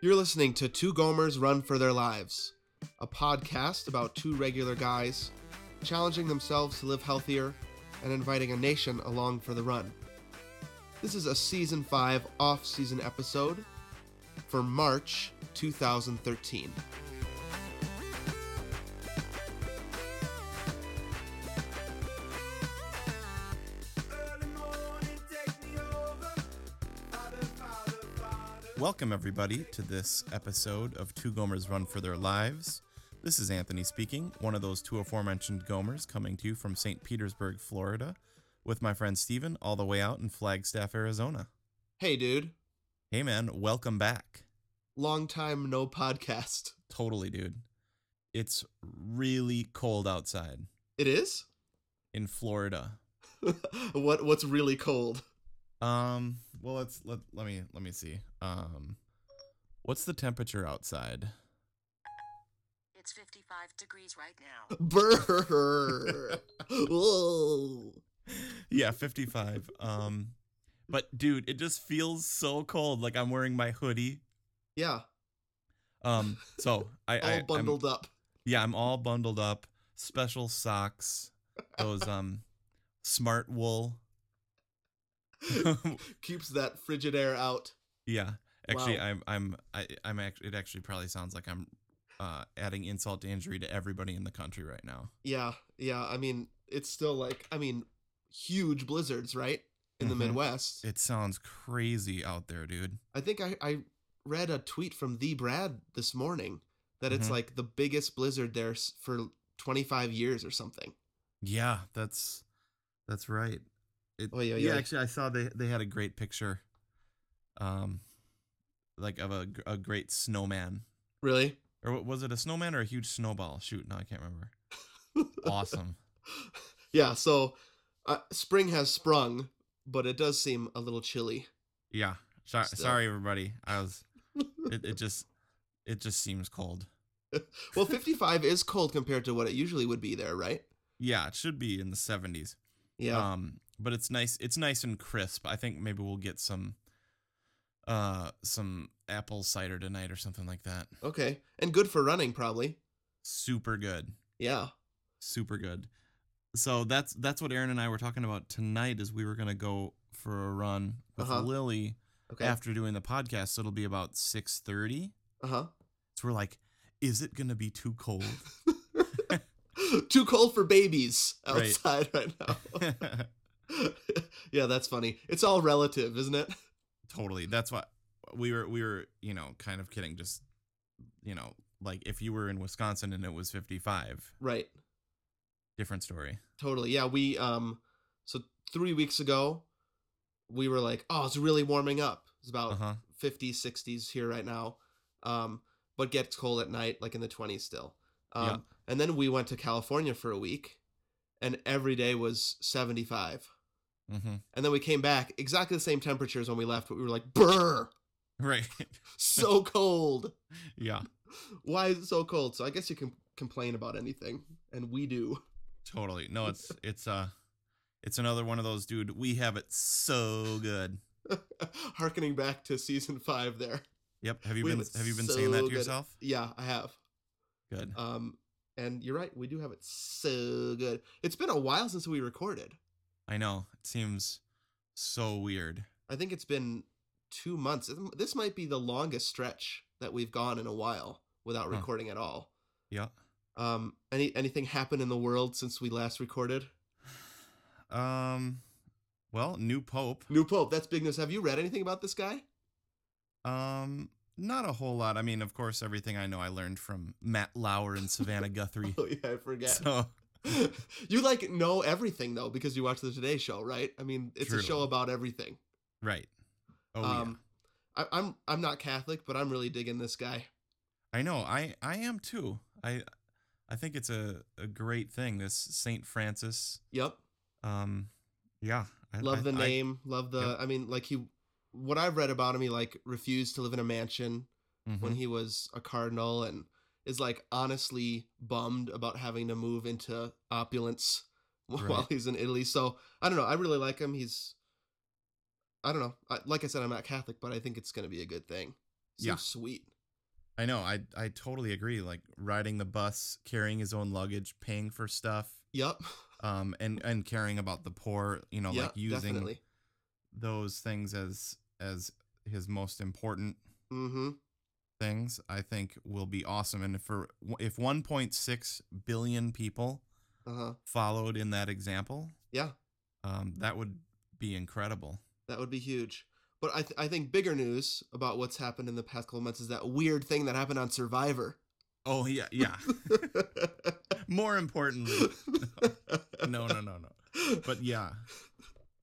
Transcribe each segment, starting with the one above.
You're listening to Two Gomers Run for Their Lives, a podcast about two regular guys challenging themselves to live healthier and inviting a nation along for the run. This is a season 5 off season episode for March 2013. Welcome, everybody, to this episode of Two Gomers Run for Their Lives. This is Anthony speaking, one of those two aforementioned Gomers coming to you from St. Petersburg, Florida, with my friend Steven, all the way out in Flagstaff, Arizona. Hey, dude. Hey, man, welcome back. Long time no podcast. Totally, dude. It's really cold outside It is? in Florida. what what's really cold? Um, well, let's let let me let me see. Um, what's the temperature outside? It's 55 degrees right now. Brr. Whoa. yeah, 55. Um but dude, it just feels so cold like I'm wearing my hoodie. Yeah, Um so I all I I'm- up. yeah, I'm all bundled up, special socks, those um smart wool. Keeps that frigid air out. yeah. Actually, Wow. I'm I'm I, I'm actually it actually probably sounds like I'm uh adding insult to injury to everybody in the country right now. Yeah, yeah. I mean, it's still like, I mean, huge blizzards, right? In the Mhm. Midwest. It sounds crazy out there, dude. I think I, I read a tweet from the Brad this morning that it's Mhm. like the biggest blizzard there for 25 years or something. Yeah, that's that's right. It, Oh, yeah, yeah. yeah. Actually, I saw they they had a great picture, um, like of a a great snowman, Really? or was it a snowman or a huge snowball? Shoot, no, I can't remember. Awesome. yeah, so uh, spring has sprung, but it does seem a little chilly. Yeah. Sorry, sorry, everybody. I was. It, it just it just seems cold. Well, 55 is cold compared to what it usually would be there, right? Yeah, it should be in the seventies. Yeah. Um, but it's nice. It's nice and crisp. I think maybe we'll get some, uh, some apple cider tonight or something like that. okay. And good for running, probably. Super good. Yeah. super good. So that's that's what Erin and I were talking about tonight. Is we were gonna go for a run with Uh-huh. Lily Okay. after doing the podcast. So it'll be about six thirty. Uh huh. So we're like, is it gonna be too cold? Too cold for babies Right. outside right, now. yeah, that's funny. It's all relative, isn't it? totally. That's what we were. We were, you know, kind of kidding. Just, you know, like if you were in Wisconsin and it was fifty five, Right. different story. Totally. Yeah, we um so 3 weeks ago we were like, "Oh, it's really warming up." It's about Uh huh. 50s, 60s here right now. Um but gets cold at night like in the 20s still. Um Yeah. and then we went to California for a week and every day was 75. Mm-hmm. And then we came back exactly the same temperatures when we left, but we were like, "Brr, Right. so cold. yeah. Why is it so cold?" So I guess you can complain about anything, and we do. Totally. No, it's it's uh, it's another one of those, dude. We have it so good. Harkening back to season 5 there. Yep. Have you We been have have you been so saying that to good. yourself? Yeah, I have. Good. Um, and you're right, we do have it so good. It's been a while since we recorded. I know. It seems so weird. I think it's been two months. This might be the longest stretch that we've gone in a while without Huh. recording at all. Yeah. Um, any anything happened in the world since we last recorded? Um well, new pope. New Pope, that's big news. Have you read anything about this guy? Um not a whole lot. I mean, of course, everything I know I learned from Matt Lauer and Savannah Guthrie. Oh yeah, I forget. So, you like know everything though because you watch the Today Show, right? I mean, it's True. a show about everything. right. Oh um, I, I'm I'm not Catholic, but I'm really digging this guy. I know. I I am too. I I think it's a a great thing this Saint Francis. Yep. Um yeah. I, love I- the I- name love the Yep. i mean like he what i've read about him he like refused to live in a mansion when mhm. he was a cardinal and is like honestly bummed about having to move into opulence while he's in italy so i don't know i really like him he's I don't know. I, like I said, I'm not Catholic, but I think it's going to be a good thing. Yeah. sweet. I know. I I totally agree. Like riding the bus, carrying his own luggage, paying for stuff, Yep. um, and and caring about the poor. You know, yeah, like using definitely. those things as as his most important Mm-hmm. Things. I think will be awesome. And if for if 1.6 billion people Uh-huh. followed in that example, Yeah. um, that would be incredible. That would be huge. But I, th- I think bigger news about what's happened in the past couple months is that weird thing that happened on Survivor. Oh yeah, yeah. More importantly, no, no, no, no. But yeah,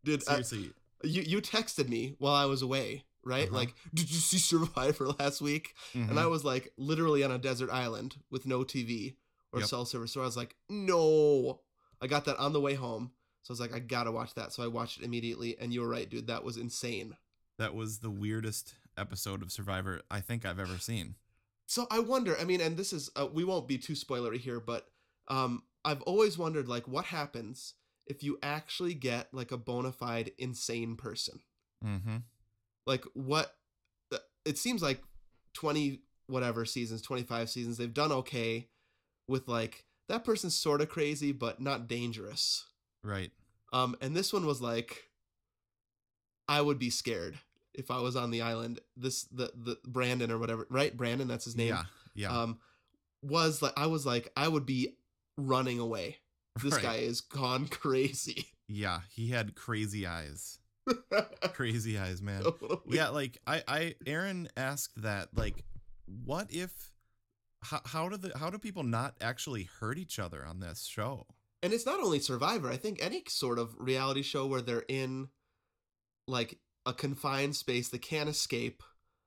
Dude, I- seriously, you you texted me while I was away, right? Uh-huh. Like, did you see Survivor last week? And mhm. I was like literally on a desert island with no TV or Yep. cell service. So I was like, no. I got that on the way home. So I was like, I gotta watch that. So I watched it immediately. And you were right, dude. That was insane. that was the weirdest episode of Survivor I think I've ever seen. So I wonder. I mean, and this is uh, we won't be too spoilery here, but um, I've always wondered like what happens if you actually get like a bona fide insane person. Mm-hmm. Like what? uh, It seems like twenty whatever seasons, twenty five seasons, they've done okay with like that person's sort of crazy but not dangerous. Right. Um, and this one was like, I would be scared if I was on the island. This the the Brandon or whatever, right? Brandon, that's his name. Yeah. Yeah. um was like I was like I would be running away. This Right. guy is gone crazy. yeah. He had crazy eyes. Crazy eyes, man. Totally. yeah like i i erin asked that like what if how, how do the how do people not actually hurt each other on this show And it's not only Survivor. I think any sort of reality show where they're in like a confined space they can't escape.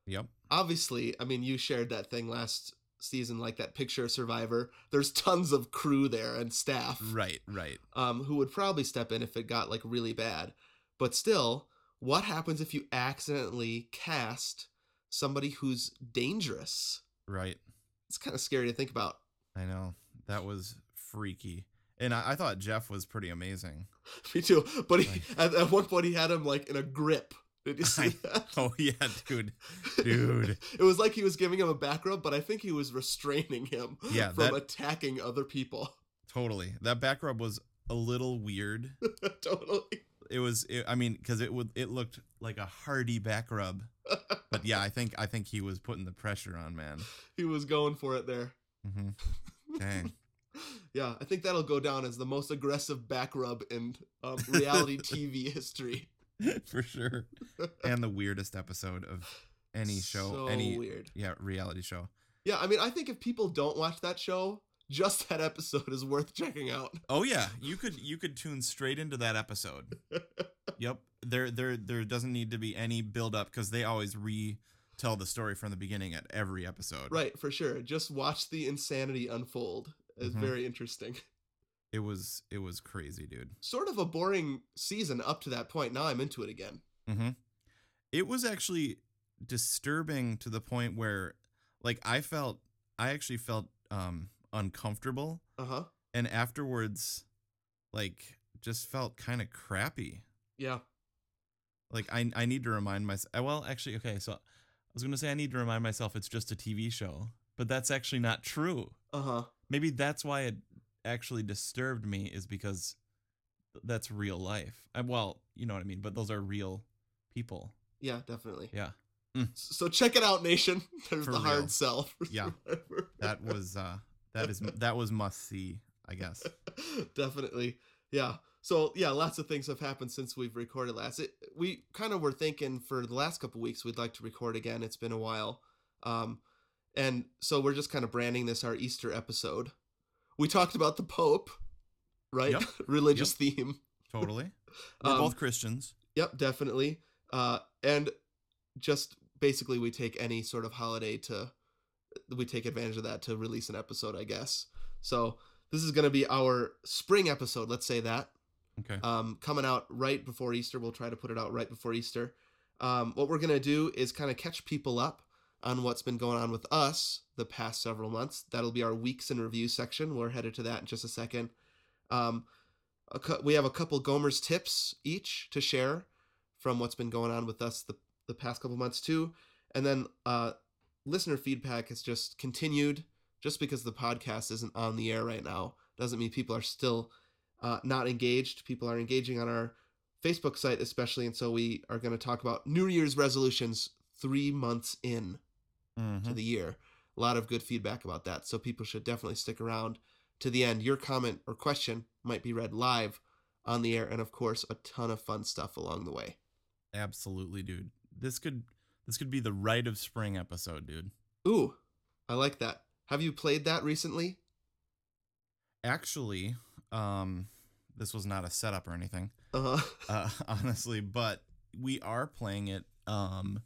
yep Obviously, I mean, you shared that thing last season, like that picture of Survivor. There's tons of crew there and staff. right right um, who would probably step in if it got like really bad. But still, what happens if you accidentally cast somebody who's dangerous? right It's kind of scary to think about. i know that was freaky and i, I thought jeff was pretty amazing Me too. But he, at, at one point, he had him like in a grip. Did you see I- that? oh yeah dude dude. it was like he was giving him a back rub, but I think he was restraining him Yeah, from that- attacking other people. totally that back rub was a little weird totally. It was it, i mean because it would it looked like a hearty back rub but yeah i think i think he was putting the pressure on man He was going for it there. Mm-hmm. dang Yeah, I think that'll go down as the most aggressive back rub in um, reality TV history. for sure. And the weirdest episode of any show, So any weird. yeah, reality show. Yeah, I mean, I think if people don't watch that show, just that episode is worth checking out. Oh yeah, you could you could tune straight into that episode. yep. There there there doesn't need to be any build up cuz they always retell the story from the beginning at every episode. Right, for sure. Just watch the insanity unfold. It's Mhm. very interesting. It was it was crazy, dude. Sort of a boring season up to that point. Now I'm into it again. Mhm. It was actually disturbing to the point where like I felt I actually felt um uncomfortable Uh huh. and afterwards like just felt kind of crappy Yeah. like I, I need to remind myself well actually okay so i was going to say i need to remind myself it's just a tv show but that's actually not true Uh huh. maybe that's why it actually disturbed me is because that's real life I, well you know what i mean but those are real people Yeah, definitely. yeah So check it out, nation. There's For the real. hard sell. Yeah. That was uh that is that was must see i guess Definitely. Yeah. So yeah, lots of things have happened since we've recorded last. It, we kind of were thinking for the last couple weeks we'd like to record again. It's been a while. Um and so we're just kind of branding this our Easter episode. We talked about the Pope, right? Yep. Religious theme. totally we're Um, both christians Yep, definitely. Uh and just basically we take any sort of holiday to we take advantage of that to release an episode, I guess. So this is going to be our spring episode, let's say that. okay um, coming out right before Easter. We'll try to put it out right before Easter. Um, what we're gonna do is kind of catch people up on what's been going on with us the past several months. That'll be our weeks in review section. We're headed to that in just a second. Um, a cou- we have a couple Gomer's tips each to share from what's been going on with us the, the past couple months too, and then uh, listener feedback has just continued. Just because the podcast isn't on the air right now doesn't mean people are still uh, not engaged. People are engaging on our Facebook site, especially. And so we are going to talk about New Year's resolutions three months in Mhm. to the year. A lot of good feedback about that. So people should definitely stick around to the end. Your comment or question might be read live on the air. And of course, a ton of fun stuff along the way. Absolutely, dude. This could this could be the rite of spring episode, dude. Ooh, I like that. Have you played that recently? Actually, um, this was not a setup or anything, Uh huh. uh, honestly, but we are playing it um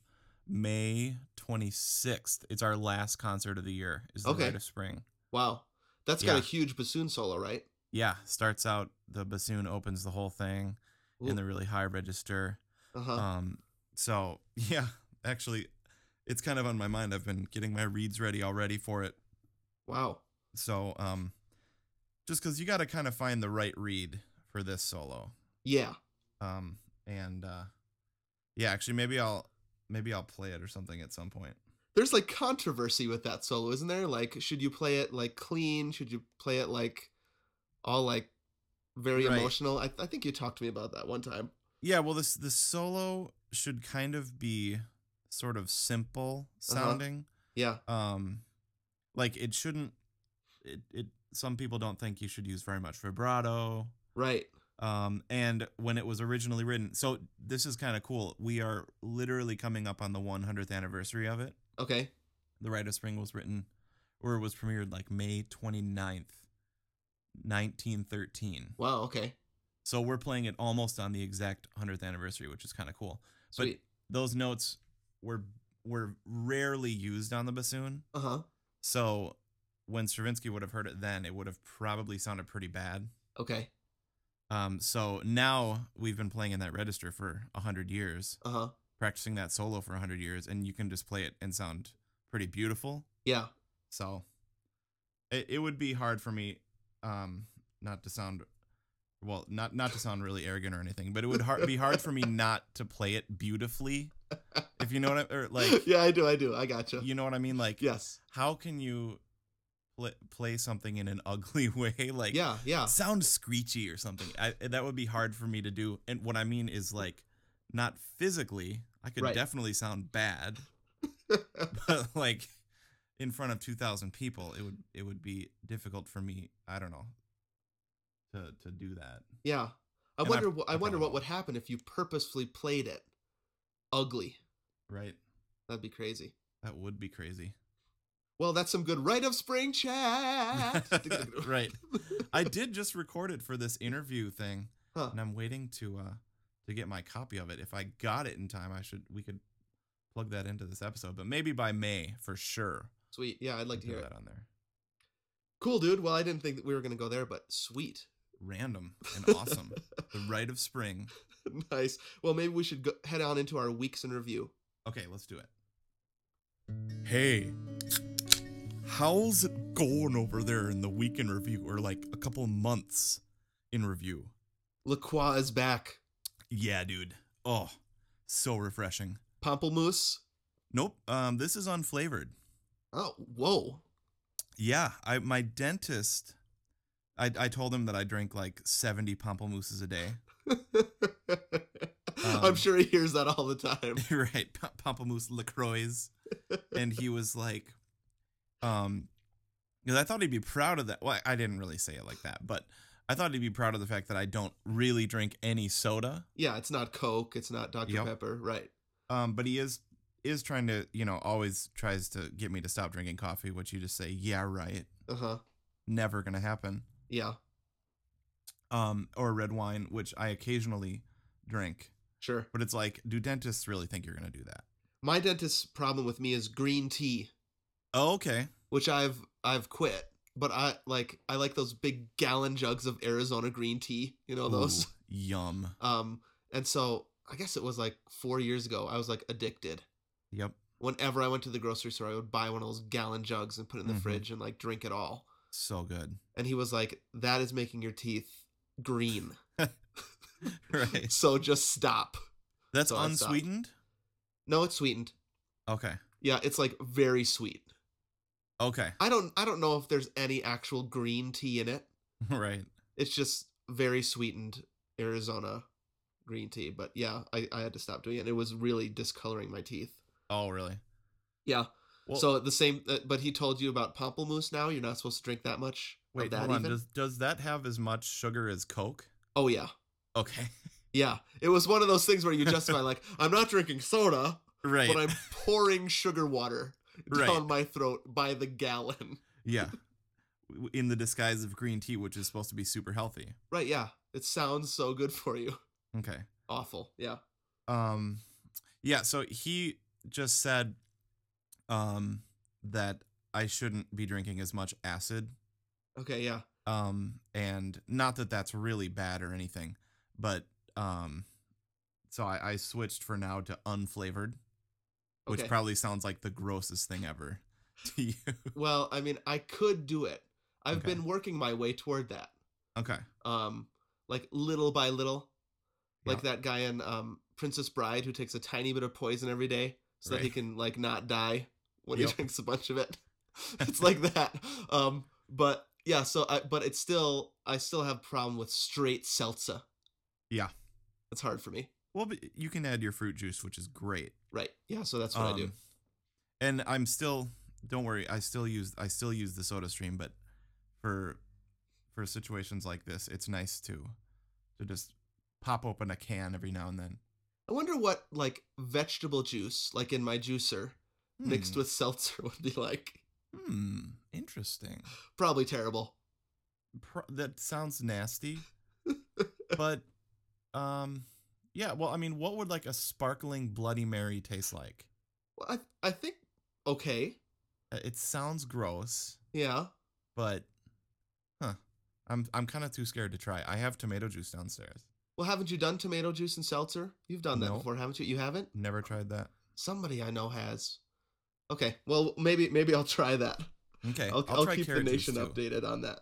May 26th. It's our last concert of the year. Is the Okay. rite of spring. Wow. That's got a huge bassoon solo, right? Yeah, starts out the bassoon opens the whole thing in the really high register. Uh huh. Um, so yeah, actually, it's kind of on my mind. I've been getting my reeds ready already for it. wow. So um, just because you got to kind of find the right reed for this solo. Yeah. Um, and uh, yeah, actually, maybe I'll maybe I'll play it or something at some point. There's like controversy with that solo, isn't there? Like, should you play it like clean? Should you play it like all like very Right. emotional? I, I think you talked to me about that one time. Yeah, well, this the solo should kind of be sort of simple sounding. Yeah. um like it shouldn't it, it some people don't think you should use very much vibrato Right. um and when it was originally written so this is kind of cool we are literally coming up on the 100th anniversary of it Okay. the rite of spring was written or was premiered like may 29th 1913 Wow. Okay. so we're playing it almost on the exact 100th anniversary which is kind of cool But- Sweet. those notes were were rarely used on the bassoon Uh huh. So when Stravinsky would have heard it then, it would have probably sounded pretty bad. Okay. Um, so now we've been playing in that register for a hundred years, Uh huh. practicing that solo for a hundred years, and you can just play it and sound pretty beautiful. Yeah. So it, it would be hard for me, um, not to sound, well, not not to sound really arrogant or anything, but it would har- be hard for me not to play it beautifully, if you know what I or like yeah, I do. I do. I gotcha. you know what I mean, like yes. how can you pl- play something in an ugly way like Yeah. Yeah. sound screechy or something I, that would be hard for me to do and what i mean is like not physically i could Right. definitely sound bad but like in front of 2000 people it would it would be difficult for me i don't know to to do that yeah. I And wonder. I I wonder probably what would happen if you purposefully played it ugly. right That'd be crazy. that would be crazy Well, that's some good rite of spring chat. right i did just record it for this interview thing Huh. and I'm waiting to uh to get my copy of it. If I got it in time, I should we could plug that into this episode, but maybe by May for sure. Sweet. Yeah, I'd like to hear it. that on there. Cool, dude. Well, I didn't think that we were gonna go there, but sweet. Random and awesome. the rite of spring. nice. Well, maybe we should go, head on into our weeks in review. Okay, let's do it. Hey, how's it going over there in the week in review, or like a couple months in review? LaCroix is back. Yeah, dude. Oh, so refreshing. Pamplemousse. Nope. Um, this is unflavored. Oh, whoa. Yeah, I my dentist. I I told him that I drink like seventy pamplemousses a day. I'm Um, sure he hears that all the time. right, pa- pamplemousse Lacroix, and he was like, um, because I thought he'd be proud of that. Well, I didn't really say it like that, but I thought he'd be proud of the fact that I don't really drink any soda. Yeah, it's not Coke. It's not Dr. Yep. Pepper. Right. Um, but he is is trying to, you know, always tries to get me to stop drinking coffee, which you just say, yeah, right, Uh huh. never gonna happen. Yeah, Um, or red wine, which I occasionally drink. sure. But it's like, do dentists really think you're gonna do that? My dentist's problem with me is green tea, Oh, okay. which I've I've quit. But I like I like those big gallon jugs of Arizona green tea. You know those. Ooh, yum. Um, and so I guess it was like four years ago. I was like addicted. Yep. Whenever I went to the grocery store, I would buy one of those gallon jugs and put it in the Mhm. fridge and like drink it all. So good. And he was like, "That is making your teeth green, right. so just stop." That's So unsweetened. No, it's sweetened. Okay. Yeah, it's like very sweet. Okay. I don't I don't know if there's any actual green tea in it. right. It's just very sweetened Arizona green tea. But yeah, I, I had to stop doing it. It was really discoloring my teeth. Oh, really? Yeah. Well, so the same, uh, but he told you about pamplemousse. Now you're not supposed to drink that much. of wait, that hold on. even? Does does that have as much sugar as Coke? Oh yeah, Okay. yeah. It was one of those things where you justify like I'm not drinking soda, right. but I'm pouring sugar water Right. down my throat by the gallon. yeah. In the disguise of green tea, which is supposed to be super healthy. Right? Yeah. It sounds so good for you. Okay. Awful. Yeah. Um yeah, so he just said um that I shouldn't be drinking as much acid Okay. Yeah. um and not that that's really bad or anything but um so i, I switched for now to unflavored which Okay. probably sounds like the grossest thing ever to you Well, I mean, I could do it. I've Okay. been working my way toward that. okay Um, like little by little, like that guy in um Princess Bride who takes a tiny bit of poison every day so that he can like not die when Yep. he drinks a bunch of it. it's like that. Um, but yeah, so I but it's still I still have problem with straight seltzer. Yeah. It's hard for me. well but you can add your fruit juice which is great Right. Yeah, so that's what I do. Um, and i'm still don't worry i still use i still use the soda stream but for for situations like this it's nice to to just pop open a can every now and then I wonder what like vegetable juice, like in my juicer, mixed Hmm. with seltzer would be like. Hmm, interesting. Probably terrible. Pro- that sounds nasty, but um, yeah. Well, I mean, what would like a sparkling Bloody Mary taste like? Well, I I think okay. Uh, It sounds gross, Yeah. but huh? I'm I'm kind of too scared to try. I have tomato juice downstairs. Well, haven't you done tomato juice and seltzer? You've done that No. before, haven't you? You haven't? Never tried that. Somebody I know has. Okay. Well, maybe maybe I'll try that. Okay, I'll, I'll, I'll, try keep the nation updated on that.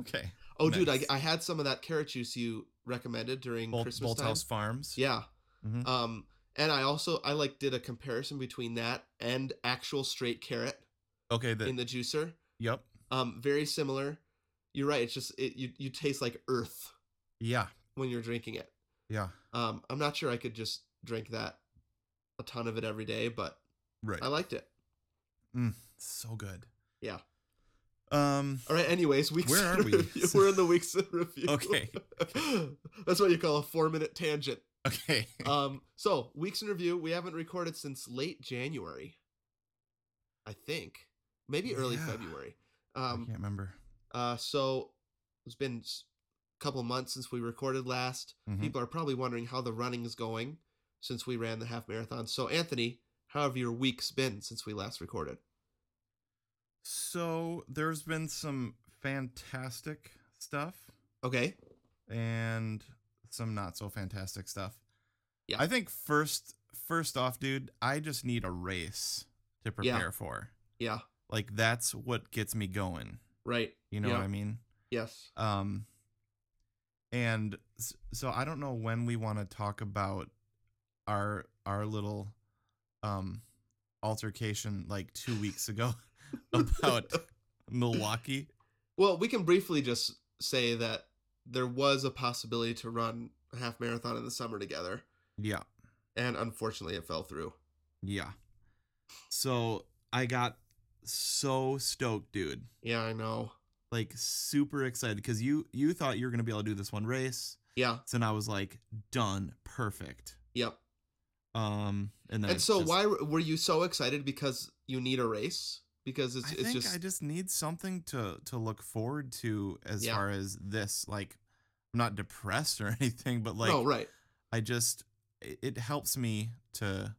Okay, Oh, dude, I, I had some of that carrot juice you recommended during Bolt, Christmas Bolt time. House Farms. Yeah. Mhm. Um, and I also I like did a comparison between that and actual straight carrot Okay. The in the juicer. yep. Um, very similar. You're right. It's just it you you taste like earth Yeah. when you're drinking it. Yeah. Um, I'm not sure I could just drink that a ton of it every day, but Right. I liked it. So good. Yeah. Um. All right. Anyways, weeks Where are we? review. We're in the weeks in review. Okay. That's what you call a four minute tangent. Okay. Um. So weeks in review. We haven't recorded since late January. I think maybe early Yeah. February. I Um. can't remember. Uh. So it's been a couple months since we recorded last. Mhm. People are probably wondering how the running is going since we ran the half marathon. So Anthony, how have your weeks been since we last recorded? So there's been some fantastic stuff Okay. and some not so fantastic stuff. Yeah. I think first first off, dude, I just need a race to Yeah. prepare for. Yeah. Like that's what gets me going. Right. You know Yeah. what I mean? Yes. Um and so I don't know when we want to talk about our our little um altercation like 2 weeks ago about Milwaukee. Well, we can briefly just say that there was a possibility to run a half marathon in the summer together, Yeah. and unfortunately, it fell through. Yeah. So I got so stoked, dude. Yeah, I know. Like super excited because you you thought you were gonna be able to do this one race. Yeah. So now I was like, done, perfect. Yep. Um, and then And so, just- why were were you so excited? Because you need a race? Because it's I it's think just I just need something to to look forward to as Yeah. far as this. Like, I'm not depressed or anything, but like, oh right. I just it, it helps me to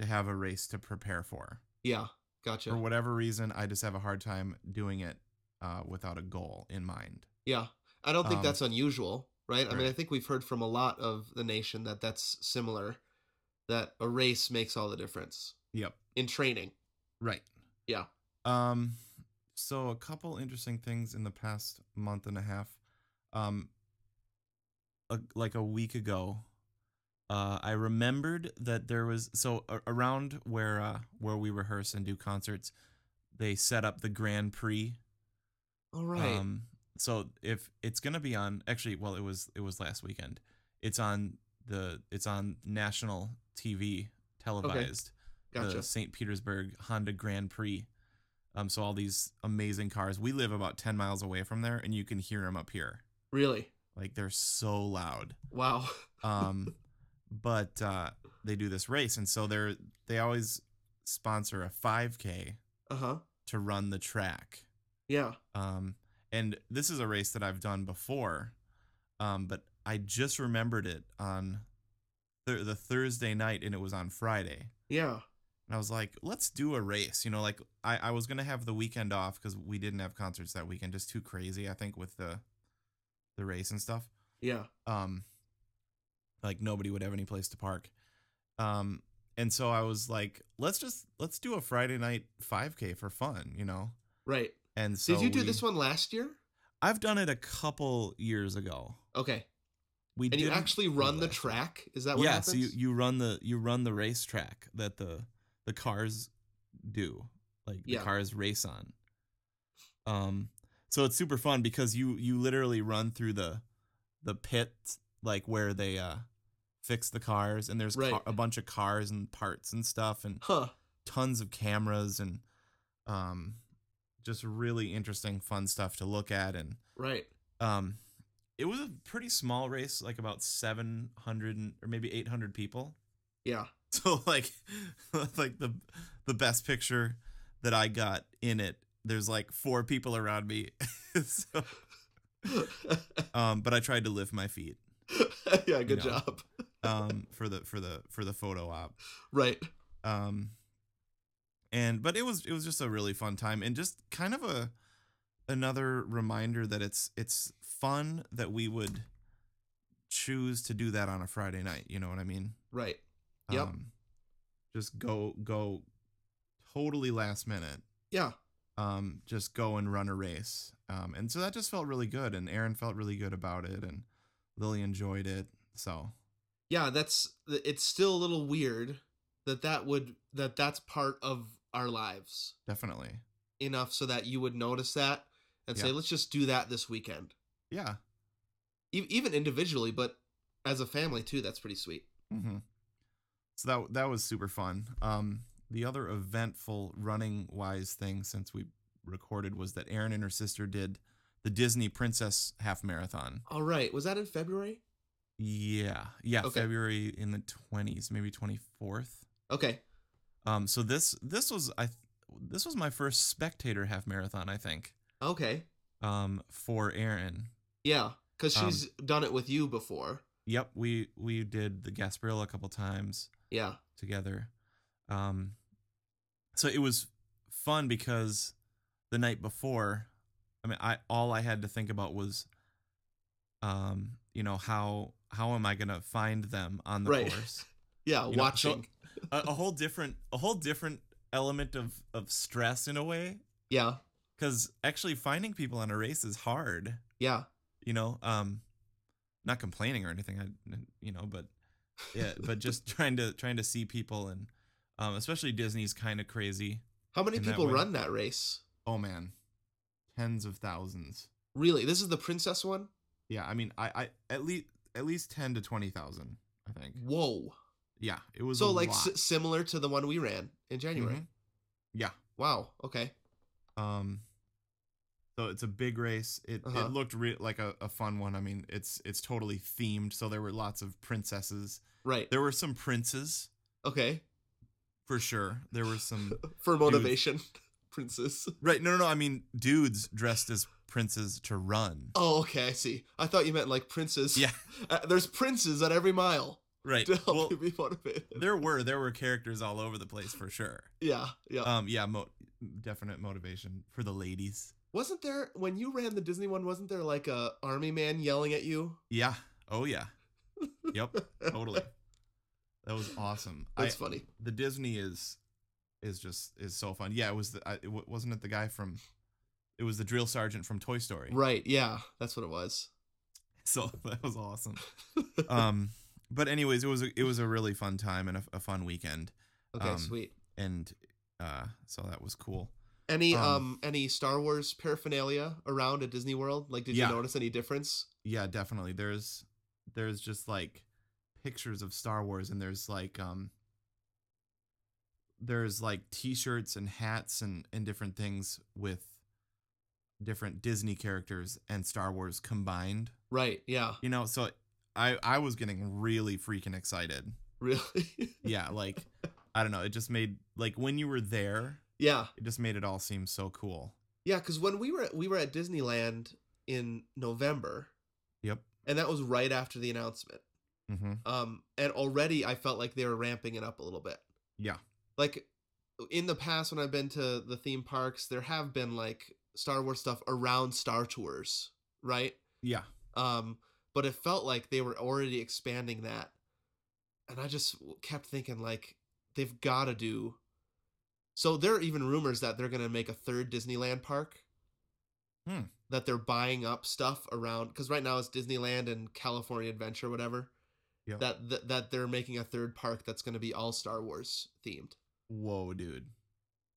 to have a race to prepare for. Yeah. Gotcha. For whatever reason, I just have a hard time doing it uh, without a goal in mind. Yeah. I don't think Um, that's unusual, right? I mean, I think we've heard from a lot of the nation that that's similar. That a race makes all the difference Yep. in training. Right. Yeah. Um. So a couple interesting things in the past month and a half. Um. A, like a week ago, uh, I remembered that there was so a- around where uh, where we rehearse and do concerts, they set up the Grand Prix. All right. Um, so if it's gonna be on, actually, well, it was it was last weekend. It's on the it's on national TV televised. Gotcha. The St. Petersburg Honda Grand Prix. Um, so all these amazing cars. We live about ten miles away from there, and you can hear them up here. Really? Like they're so loud. Wow. Um, but uh, they do this race, and so they're they always sponsor a 5K Uh huh. to run the track. Yeah. Um, and this is a race that I've done before, um, but I just remembered it on th- the Thursday night, and it was on Friday. Yeah. And I was like, let's do a race. You know, like I, I was gonna have the weekend off because we didn't have concerts that weekend. Just too crazy, I think, with the the race and stuff. Yeah. Um, like nobody would have any place to park. Um, and so I was like, let's just let's do a Friday night 5K for fun, you know. Right. And so Did you do we- this one last year? I've done it a couple years ago. Okay. We And you actually run the track? Is that what yeah, happens? so you, you run the you run the racetrack that the the cars do, like the Yeah. cars race on. Um, so it's super fun because you you literally run through the the pit like where they uh fix the cars, and there's Right. car, a bunch of cars and parts and stuff, and Huh. tons of cameras and um just really interesting fun stuff to look at and Right. um it was a pretty small race like about 700 or maybe 800 people Yeah. so like like the the best picture that i got in it there's like four people around me so, um but i tried to lift my feet yeah, good know. job. um for the for the for the photo op Right. um and but it was it was just a really fun time and just kind of a another reminder that it's it's fun that we would choose to do that on a friday night you know what i mean Right. Yep. um just go go totally last minute Yeah. um just go and run a race um and so that just felt really good and erin felt really good about it and lily enjoyed it so Yeah, that's it's still a little weird that that would that that's part of our lives definitely enough so that you would notice that and say let's just do that this weekend. yeah E- even individually, but as a family too, that's pretty sweet. Mm-hmm. So that that was super fun. Um, the other eventful running wise thing since we recorded was that Erin and her sister did the Disney Princess Half Marathon. All right. Was that in February? Yeah, yeah, Okay. February in the twenties, maybe twenty fourth. Okay. Um, so this this was I this was my first spectator half marathon I think. Okay. Um, for Erin. Yeah, cuz Um, she's done it with you before. Yep, we we did the Gasparilla a couple times. Yeah. together. Um, so it was fun because the night before, I mean, I all I had to think about was, um, you know how how am I gonna find them on the Right. course? Yeah, You know, so- watching. a, a whole different a whole different element of of stress in a way yeah. because actually finding people on a race is hard. Yeah. You know, um, not complaining or anything. I you know, but yeah, but just trying to trying to see people and um, especially Disney's kind of crazy. How many In that people run that race? Oh man, tens of thousands. Really? This is the princess one? Yeah, I mean, I, I at least at least ten to twenty thousand. I think. Whoa. Yeah, it was So a like s- similar to the one we ran in January. Mhm. Yeah. Wow. Okay. Um. So it's a big race. It Uh-huh. it looked re- like a, a fun one. I mean, it's it's totally themed. So there were lots of princesses. Right. There were some princes Okay. for sure. There were some For motivation. Princess. right. No, no, no. I mean, dudes dressed as princes to run. Oh, okay. I see. I thought you meant like princes. Yeah. Uh, there's princes at every mile Right. to help Well, you be motivated. there were there were characters all over the place for sure. Yeah. Yeah. Um. Yeah. Mo- definite motivation for the ladies. Wasn't there when you ran the Disney one? Wasn't there like a army man yelling at you? Yeah. Oh yeah. Yep. Totally. That was awesome. That's I, funny. the Disney is is just is so fun. Yeah, it was the I, it wa- wasn't it the guy from it was the drill sergeant from Toy Story. Right. Yeah. That's what it was. So that was awesome. um but anyways, it was a, it was a really fun time and a, a fun weekend, Okay, Um, sweet. and uh, so that was cool. Any um, um, any Star Wars paraphernalia around at Disney World? Like, did Yeah. you notice any difference? Yeah, definitely. There's there's just like pictures of Star Wars, and there's like um there's like T-shirts and hats and and different things with different Disney characters and Star Wars combined. Right. Yeah. You know, so I I was getting really freaking excited. Really. Yeah, like I don't know, it just made like when you were there, yeah. it just made it all seem so cool. Yeah. Because when we were we were at Disneyland in November, Yep. and that was right after the announcement. Mm-hmm. Um, and already I felt like they were ramping it up a little bit. Yeah. Like in the past, when I've been to the theme parks, there have been like Star Wars stuff around Star Tours, right? Yeah. Um, but it felt like they were already expanding that, and I just kept thinking like they've got to do. So there are even rumors that they're gonna make a third Disneyland park. Hmm. That they're buying up stuff around because right now it's Disneyland and California Adventure, whatever. Yep. That, that that they're making a third park that's gonna be all Star Wars themed, Whoa, dude.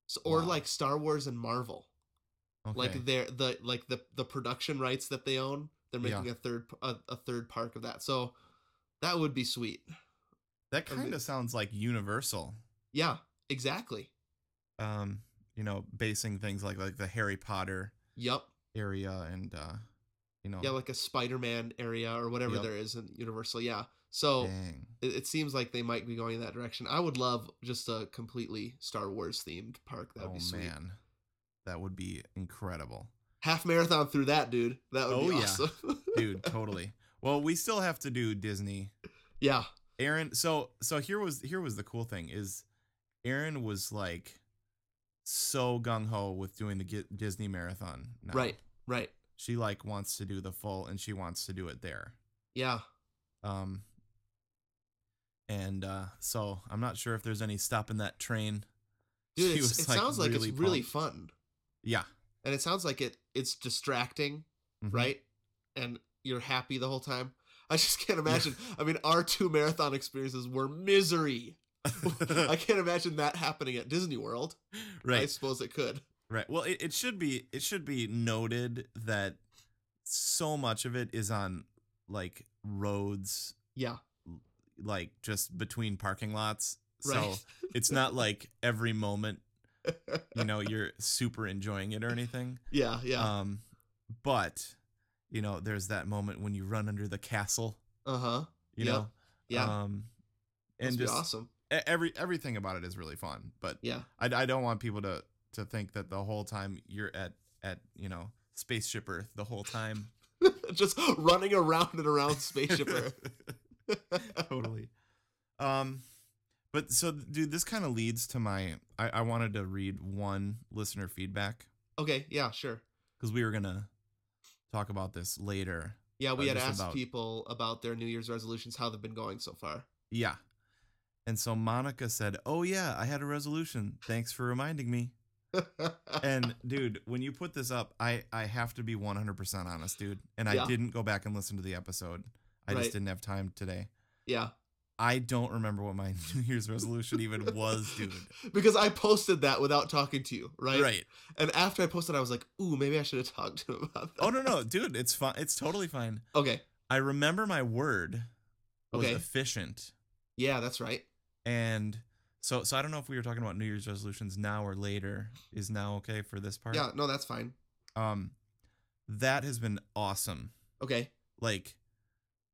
so, or Wow. like Star Wars and Marvel. Okay. like they're the like the the production rights that they own they're Yeah. making a third a, a third park of that so that would be sweet that kind of sounds like Universal. yeah exactly um you know basing things like like the harry potter yep area and uh you know yeah like a spider-man area or whatever Yep. there is in universal yeah. So it, it seems like they might be going in that direction. I would love just a completely star wars themed park. That would oh be sweet. man. That would be incredible. Half marathon through that dude. That would Oh, be yeah. awesome. Dude totally. Well we still have to do disney. Yeah. Erin so so here was here was the cool thing is erin was like so gung-ho with doing the Gi- disney marathon now. right right. She like wants to do the full and she wants to do it there. Yeah. Um, and uh, so I'm not sure if there's any stopping that train. dude She it's, was, it like, sounds like really it's really fun. Yeah, and it sounds like it it's distracting mhm. right? And you're happy the whole time. I just can't imagine i mean our two marathon experiences were misery i can't imagine that happening at disney world Right. i suppose it could right. Well, it, it should be it should be noted that so much of it is on like roads, yeah like just between parking lots. So right it's not like every moment, you know, you're super enjoying it or anything. yeah yeah Um, but you know, there's that moment when you run under the castle. uh-huh You Yep. know, yeah um and just awesome every everything about it is really fun but yeah. I, I don't want people to to think that the whole time you're at at you know spaceship earth the whole time just running around and around spaceship earth. Totally. Um but so dude this kind of leads to my I, I wanted to read one listener feedback. Okay yeah sure. Because we were gonna talk about this later yeah we Uh, had asked about- people about their new year's resolutions how they've been going so far. Yeah and so monica said oh yeah i had a resolution thanks for reminding me and dude when you put this up i i have to be 100% honest dude and i Yeah. didn't go back and listen to the episode i Right. just didn't have time today yeah i don't remember what my new year's resolution even was dude because i posted that without talking to you right right And after I posted, I was like, "Ooh, maybe I should have talked to him about oh, that." oh no no dude it's fine it's totally fine Okay. i remember my word was Okay. efficient Yeah, that's right. And so so i don't know if we were talking about new year's resolutions now or later. Is now okay for this part? Yeah, no, that's fine. um that has been awesome. Okay. like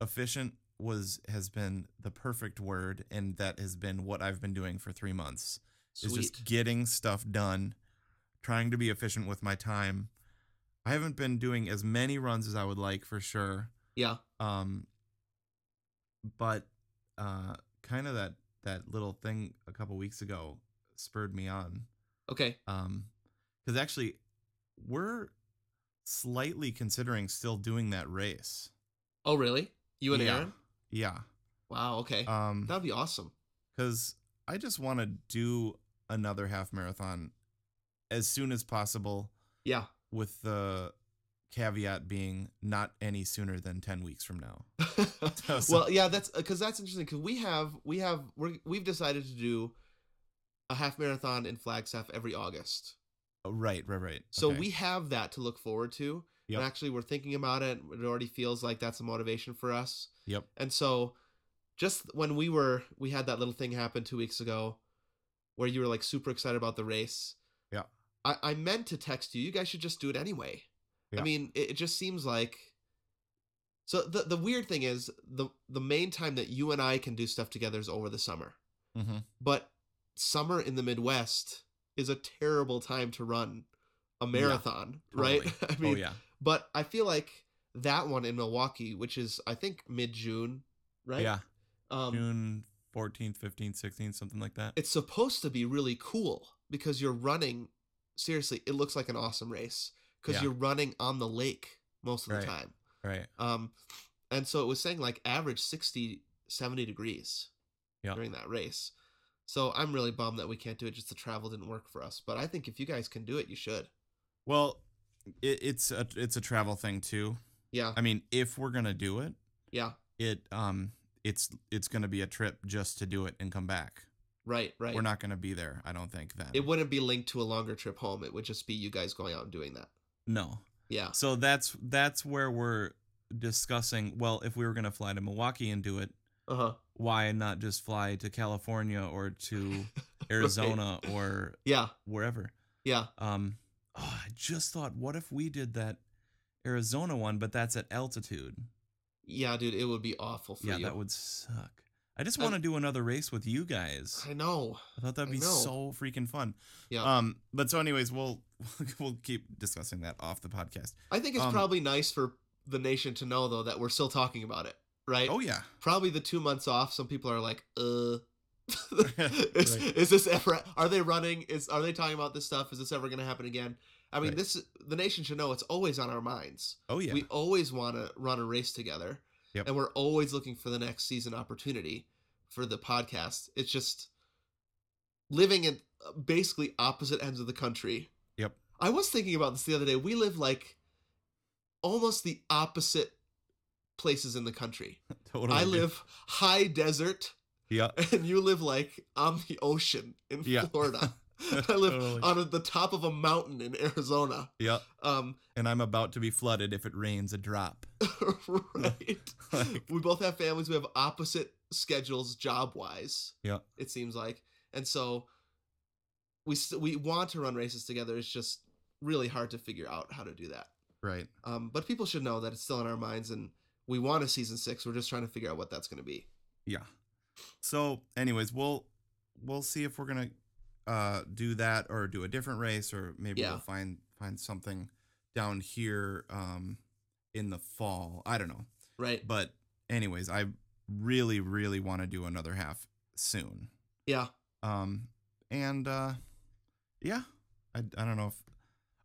efficient was has been the perfect word and that has been what I've been doing for 3 months. Is just getting stuff done trying to be efficient with my time. I haven't been doing as many runs as I would like for sure. Yeah. um but uh kind of that that little thing a couple weeks ago spurred me on Okay. um cuz actually we're slightly considering still doing that race Oh, really? You and Yeah. Erin? yeah Wow. Okay. um That'd be awesome. because I just want to do another half marathon as soon as possible Yeah. with the caveat being not any sooner than 10 weeks from now. So- well, yeah, that's because that's interesting because we have we have we're, we've decided to do a half marathon in Flagstaff every August. Oh, right, right, right. So Okay. we have that to look forward to. Yep. And actually, we're thinking about it. It already feels like that's a motivation for us. Yep. And so, just when we were, we had that little thing happen two weeks ago where you were like super excited about the race. Yeah. I, I meant to text you. You guys should just do it anyway. I mean, it, it just seems like. So the the weird thing is the the main time that you and I can do stuff together is over the summer. Mhm. But summer in the Midwest is a terrible time to run a marathon, right? Totally. I mean, oh yeah. but I feel like that one in Milwaukee, which is I think mid June, right? Yeah. Um, June 14th, 15th, 16th, something like that. it's supposed to be really cool because you're running. Seriously, it looks like an awesome race because Yeah. you're running on the lake most of Right. the time. right. Um, and so it was saying like average 60, 70 degrees Yeah. during that race. So I'm really bummed that we can't do it. Just the travel didn't work for us. But I think if you guys can do it, you should. Well, it, it's a it's a travel thing too. Yeah, I mean, if we're gonna do it, yeah, it um it's it's gonna be a trip just to do it and come back. right, right. We're not gonna be there. I don't think then. It wouldn't be linked to a longer trip home. It would just be you guys going out and doing that. No. Yeah, So that's that's where we're discussing. Well, if we were gonna fly to Milwaukee and do it, uh huh. why not just fly to California or to Arizona or Yeah, wherever? yeah. Um, oh, I just thought, what if we did that Arizona one, but that's at altitude? Yeah, dude, it would be awful for yeah, you. Yeah, that would suck. I just want to do another race with you guys. I know. I thought that'd be so freaking fun. Yeah. Um, but so anyways, we'll we'll keep discussing that off the podcast. I think it's um, probably nice for the nation to know though that we're still talking about it, right? Oh yeah, Probably the two months off. Some people are like, uh. is, Right. is this ever? Are they running? Is are they talking about this stuff? Is this ever going to happen again? I mean, Right. this the nation should know it's always on our minds. oh yeah, We always want to run a race together, Yep. and we're always looking for the next season opportunity for the podcast. It's just living in basically opposite ends of the country. Yep. I was thinking about this the other day. We live like almost the opposite places in the country. totally. I live high desert, Yeah, and you live like on the ocean in Yeah. Florida. I live Totally. on the top of a mountain in Arizona. yeah. Um, And I'm about to be flooded if it rains a drop. right. Like- we both have families. We have opposite schedules, job wise. Yeah. It seems like, and so we st- we want to run races together. It's just really hard to figure out how to do that. Right. Um, but people should know that it's still in our minds, and we want a season six. We're just trying to figure out what that's going to be. Yeah. So, anyways, we'll we'll see if we're gonna uh do that or do a different race or maybe Yeah. we'll find find something down here um in the fall. I don't know. Right. But anyways, I really really want to do another half soon. Yeah. Um and uh yeah, I I don't know if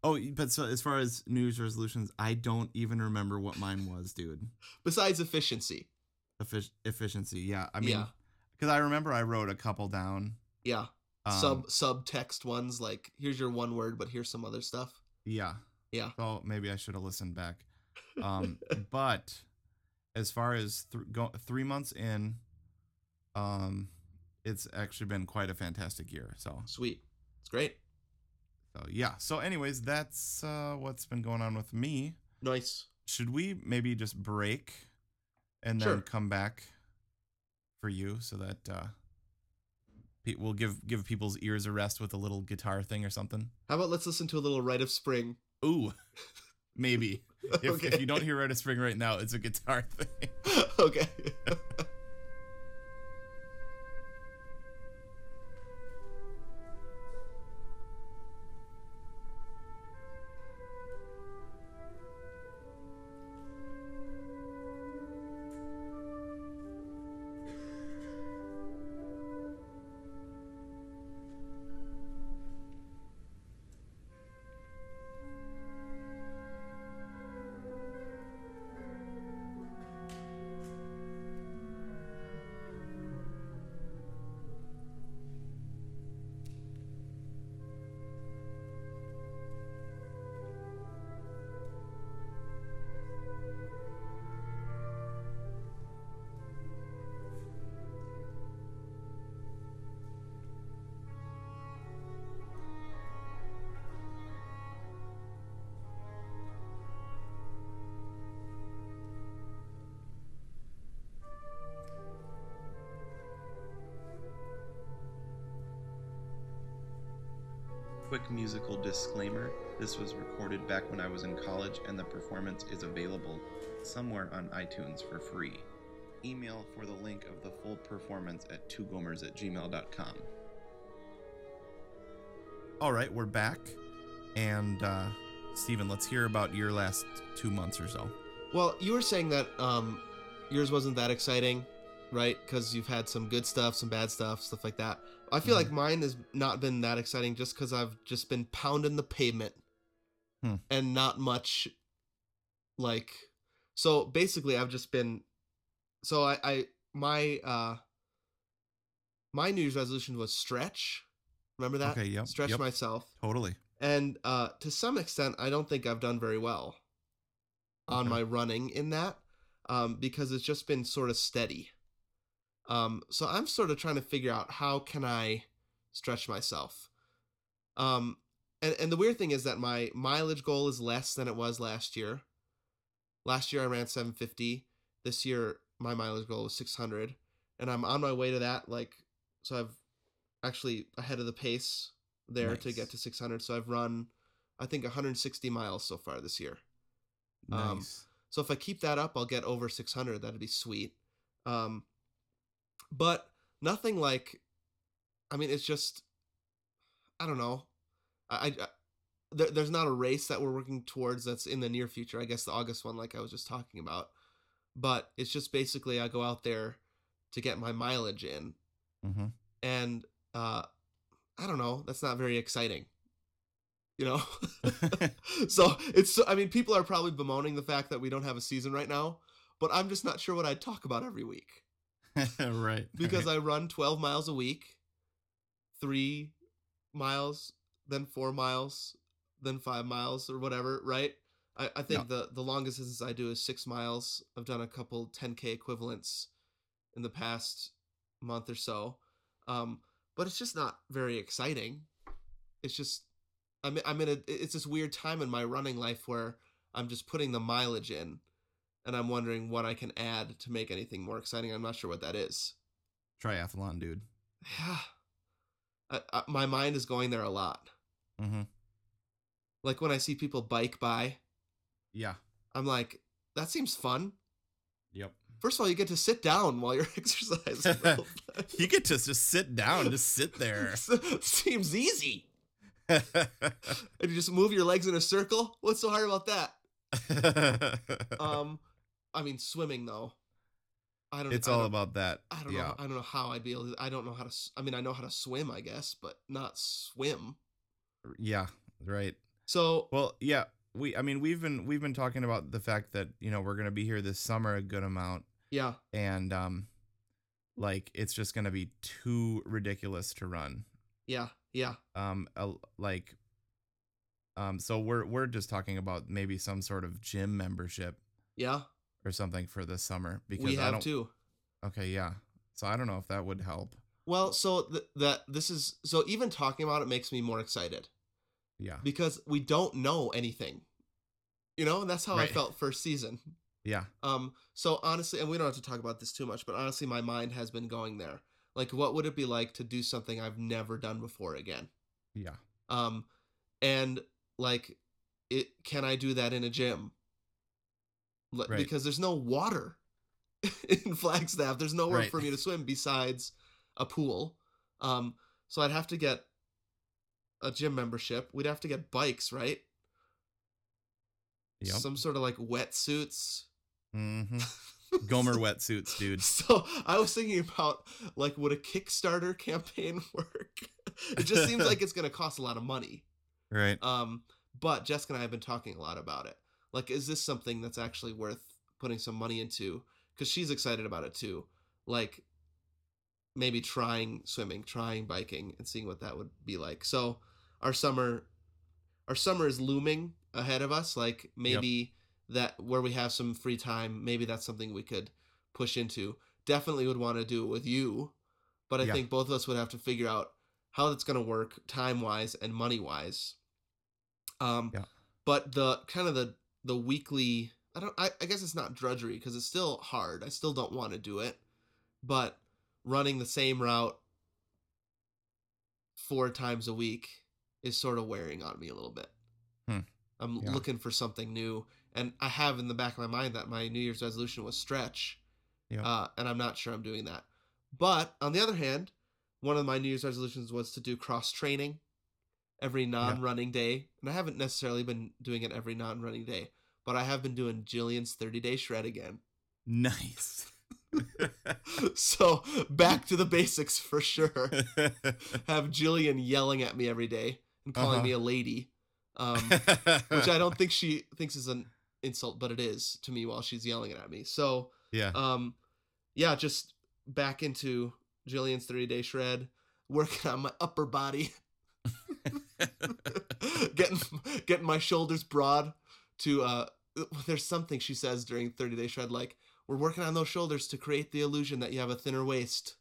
Oh, but so as far as New Year's resolutions, I don't even remember what mine was, dude. Besides efficiency. Effic- efficiency, yeah. I mean, Yeah. because I remember I wrote a couple down. Yeah. Um, Sub subtext ones like here's your one word, but here's some other stuff. Yeah. Yeah. So maybe I should have listened back. Um, but as far as th- go- three months in, um, it's actually been quite a fantastic year. So, Sweet. It's great. so yeah. So, anyways, that's uh, what's been going on with me. Nice. Should we maybe just break and then Sure. come back for you so that uh, we'll give give people's ears a rest with a little guitar thing or something? How about let's listen to a little Rite of Spring? Ooh, maybe. If, if you don't hear Rite of Spring right now, it's a guitar thing. okay. Recorded back when I was in college, and the performance is available somewhere on iTunes for free. Email for the link of the full performance at twogomers at gmail.com. All right, we're back. And, uh, Steven, let's hear about your last two months or so. Well, you were saying that um, yours wasn't that exciting, right? Because you've had some good stuff, some bad stuff, stuff like that. I feel Mhm. like mine has not been that exciting just because I've just been pounding the pavement Hmm. and not much like. So basically, I've just been. So I, I my uh my New Year's resolution was stretch. Remember that? Okay, yep, Stretch yep. myself. Totally. And uh, to some extent, I don't think I've done very well on Okay. my running in that um, because it's just been sort of steady. Um, so I'm sort of trying to figure out how can I stretch myself. Um, and, and the weird thing is that my mileage goal is less than it was last year. Last year I ran 750. This year my mileage goal was 600, and I'm on my way to that. Like, so I've actually ahead of the pace there to get to 600. So I've run, I think 160 miles so far this year. Um, Nice. So if I keep that up, I'll get over 600. That'd be sweet. Um, but nothing like, I mean, it's just, I don't know. I, I there, there's not a race that we're working towards that's in the near future. I guess the August one, like I was just talking about. But it's just basically I go out there to get my mileage in, mm-hmm. and uh, I don't know. That's not very exciting. You know. so it's i mean people are probably bemoaning the fact that we don't have a season right now but i'm just not sure what i'd talk about every week right. because i run 12 miles a week three miles then four miles then five miles or whatever right i, I think the the longest distance i do is six miles i've done a couple 10k equivalents in the past month or so um but it's just not very exciting it's just I'm I'm in a it's this weird time in my running life where I'm just putting the mileage in and I'm wondering what I can add to make anything more exciting. I'm not sure what that is. Triathlon, dude. Yeah. I, I, my mind is going there a lot. Mm-hmm. Like when I see people bike by, Yeah. I'm like, that seems fun. Yep. First of all, you get to sit down while you're exercising. You get to just sit down, just sit there. seems easy. And you just move your legs in a circle. What's so hard about that? Um, I mean, swimming though. I don't. it's I all don't- about that. I don't yeah. know. I don't know how I'd be able. to... I don't know how to. s- I mean, I know how to swim, I guess, but not swim. Yeah. Right. So Well, yeah. We. I mean, we've been we've been talking about the fact that you know we're gonna be here this summer a good amount, yeah, and um, like it's just gonna be too ridiculous to run. yeah, yeah, Um, a- like. Um, so we're we're just talking about maybe some sort of gym membership yeah. or something for this summer because We I have don't. too. Okay, yeah. So I don't know if that would help. Well, so th- that this is so even talking about it makes me more excited Yeah. because we don't know anything. You know, and that's how I felt first season. Yeah. Um, so honestly, and we don't have to talk about this too much, but honestly, my mind has been going there. Like, what would it be like to do something I've never done before again? Yeah. Um, and like, it can I do that in a gym? L- Right. Because there's no water in Flagstaff. There's nowhere Right. for me to swim besides a pool. Um, so I'd have to get a gym membership. We'd have to get bikes, right? Yep. Some sort of like wetsuits. Mm-hmm. Gomer wetsuits, dude. So I was thinking about like would a Kickstarter campaign work? it just seems like it's gonna cost a lot of money. Right. Um, but Jessica and I have been talking a lot about it. Like, is this something that's actually worth putting some money into? Because she's excited about it too. Like, maybe trying swimming, trying biking, and seeing what that would be like. So our summer, our summer is looming ahead of us. Like maybe that where we have some free time, maybe that's something we could push into. Definitely would want to do it with you, but I Yeah. think both of us would have to figure out how that's going to work time wise and money wise. Um, Yeah. but the kind of the the weekly, I don't, I, I guess it's not drudgery because it's still hard. I still don't want to do it, but running the same route four times a week is sort of wearing on me a little bit. Hmm. I'm Yeah. looking for something new, and I have in the back of my mind that my New Year's resolution was stretch, Yeah. uh, and I'm not sure I'm doing that. But on the other hand, one of my New Year's resolutions was to do cross training every non-running day, and I haven't necessarily been doing it every non-running day, but I have been doing Jillian's 30-day shred again. Nice. so back to the basics for sure. Have Jillian yelling at me every day and calling Uh-huh. me a lady, um, which I don't think she thinks is an insult, but it is to me while she's yelling it at me. So, yeah. um, yeah, just back into Jillian's 30 day shred, working on my upper body, getting getting my shoulders broad. To uh, there's something she says during 30 day shred like we're working on those shoulders to create the illusion that you have a thinner waist.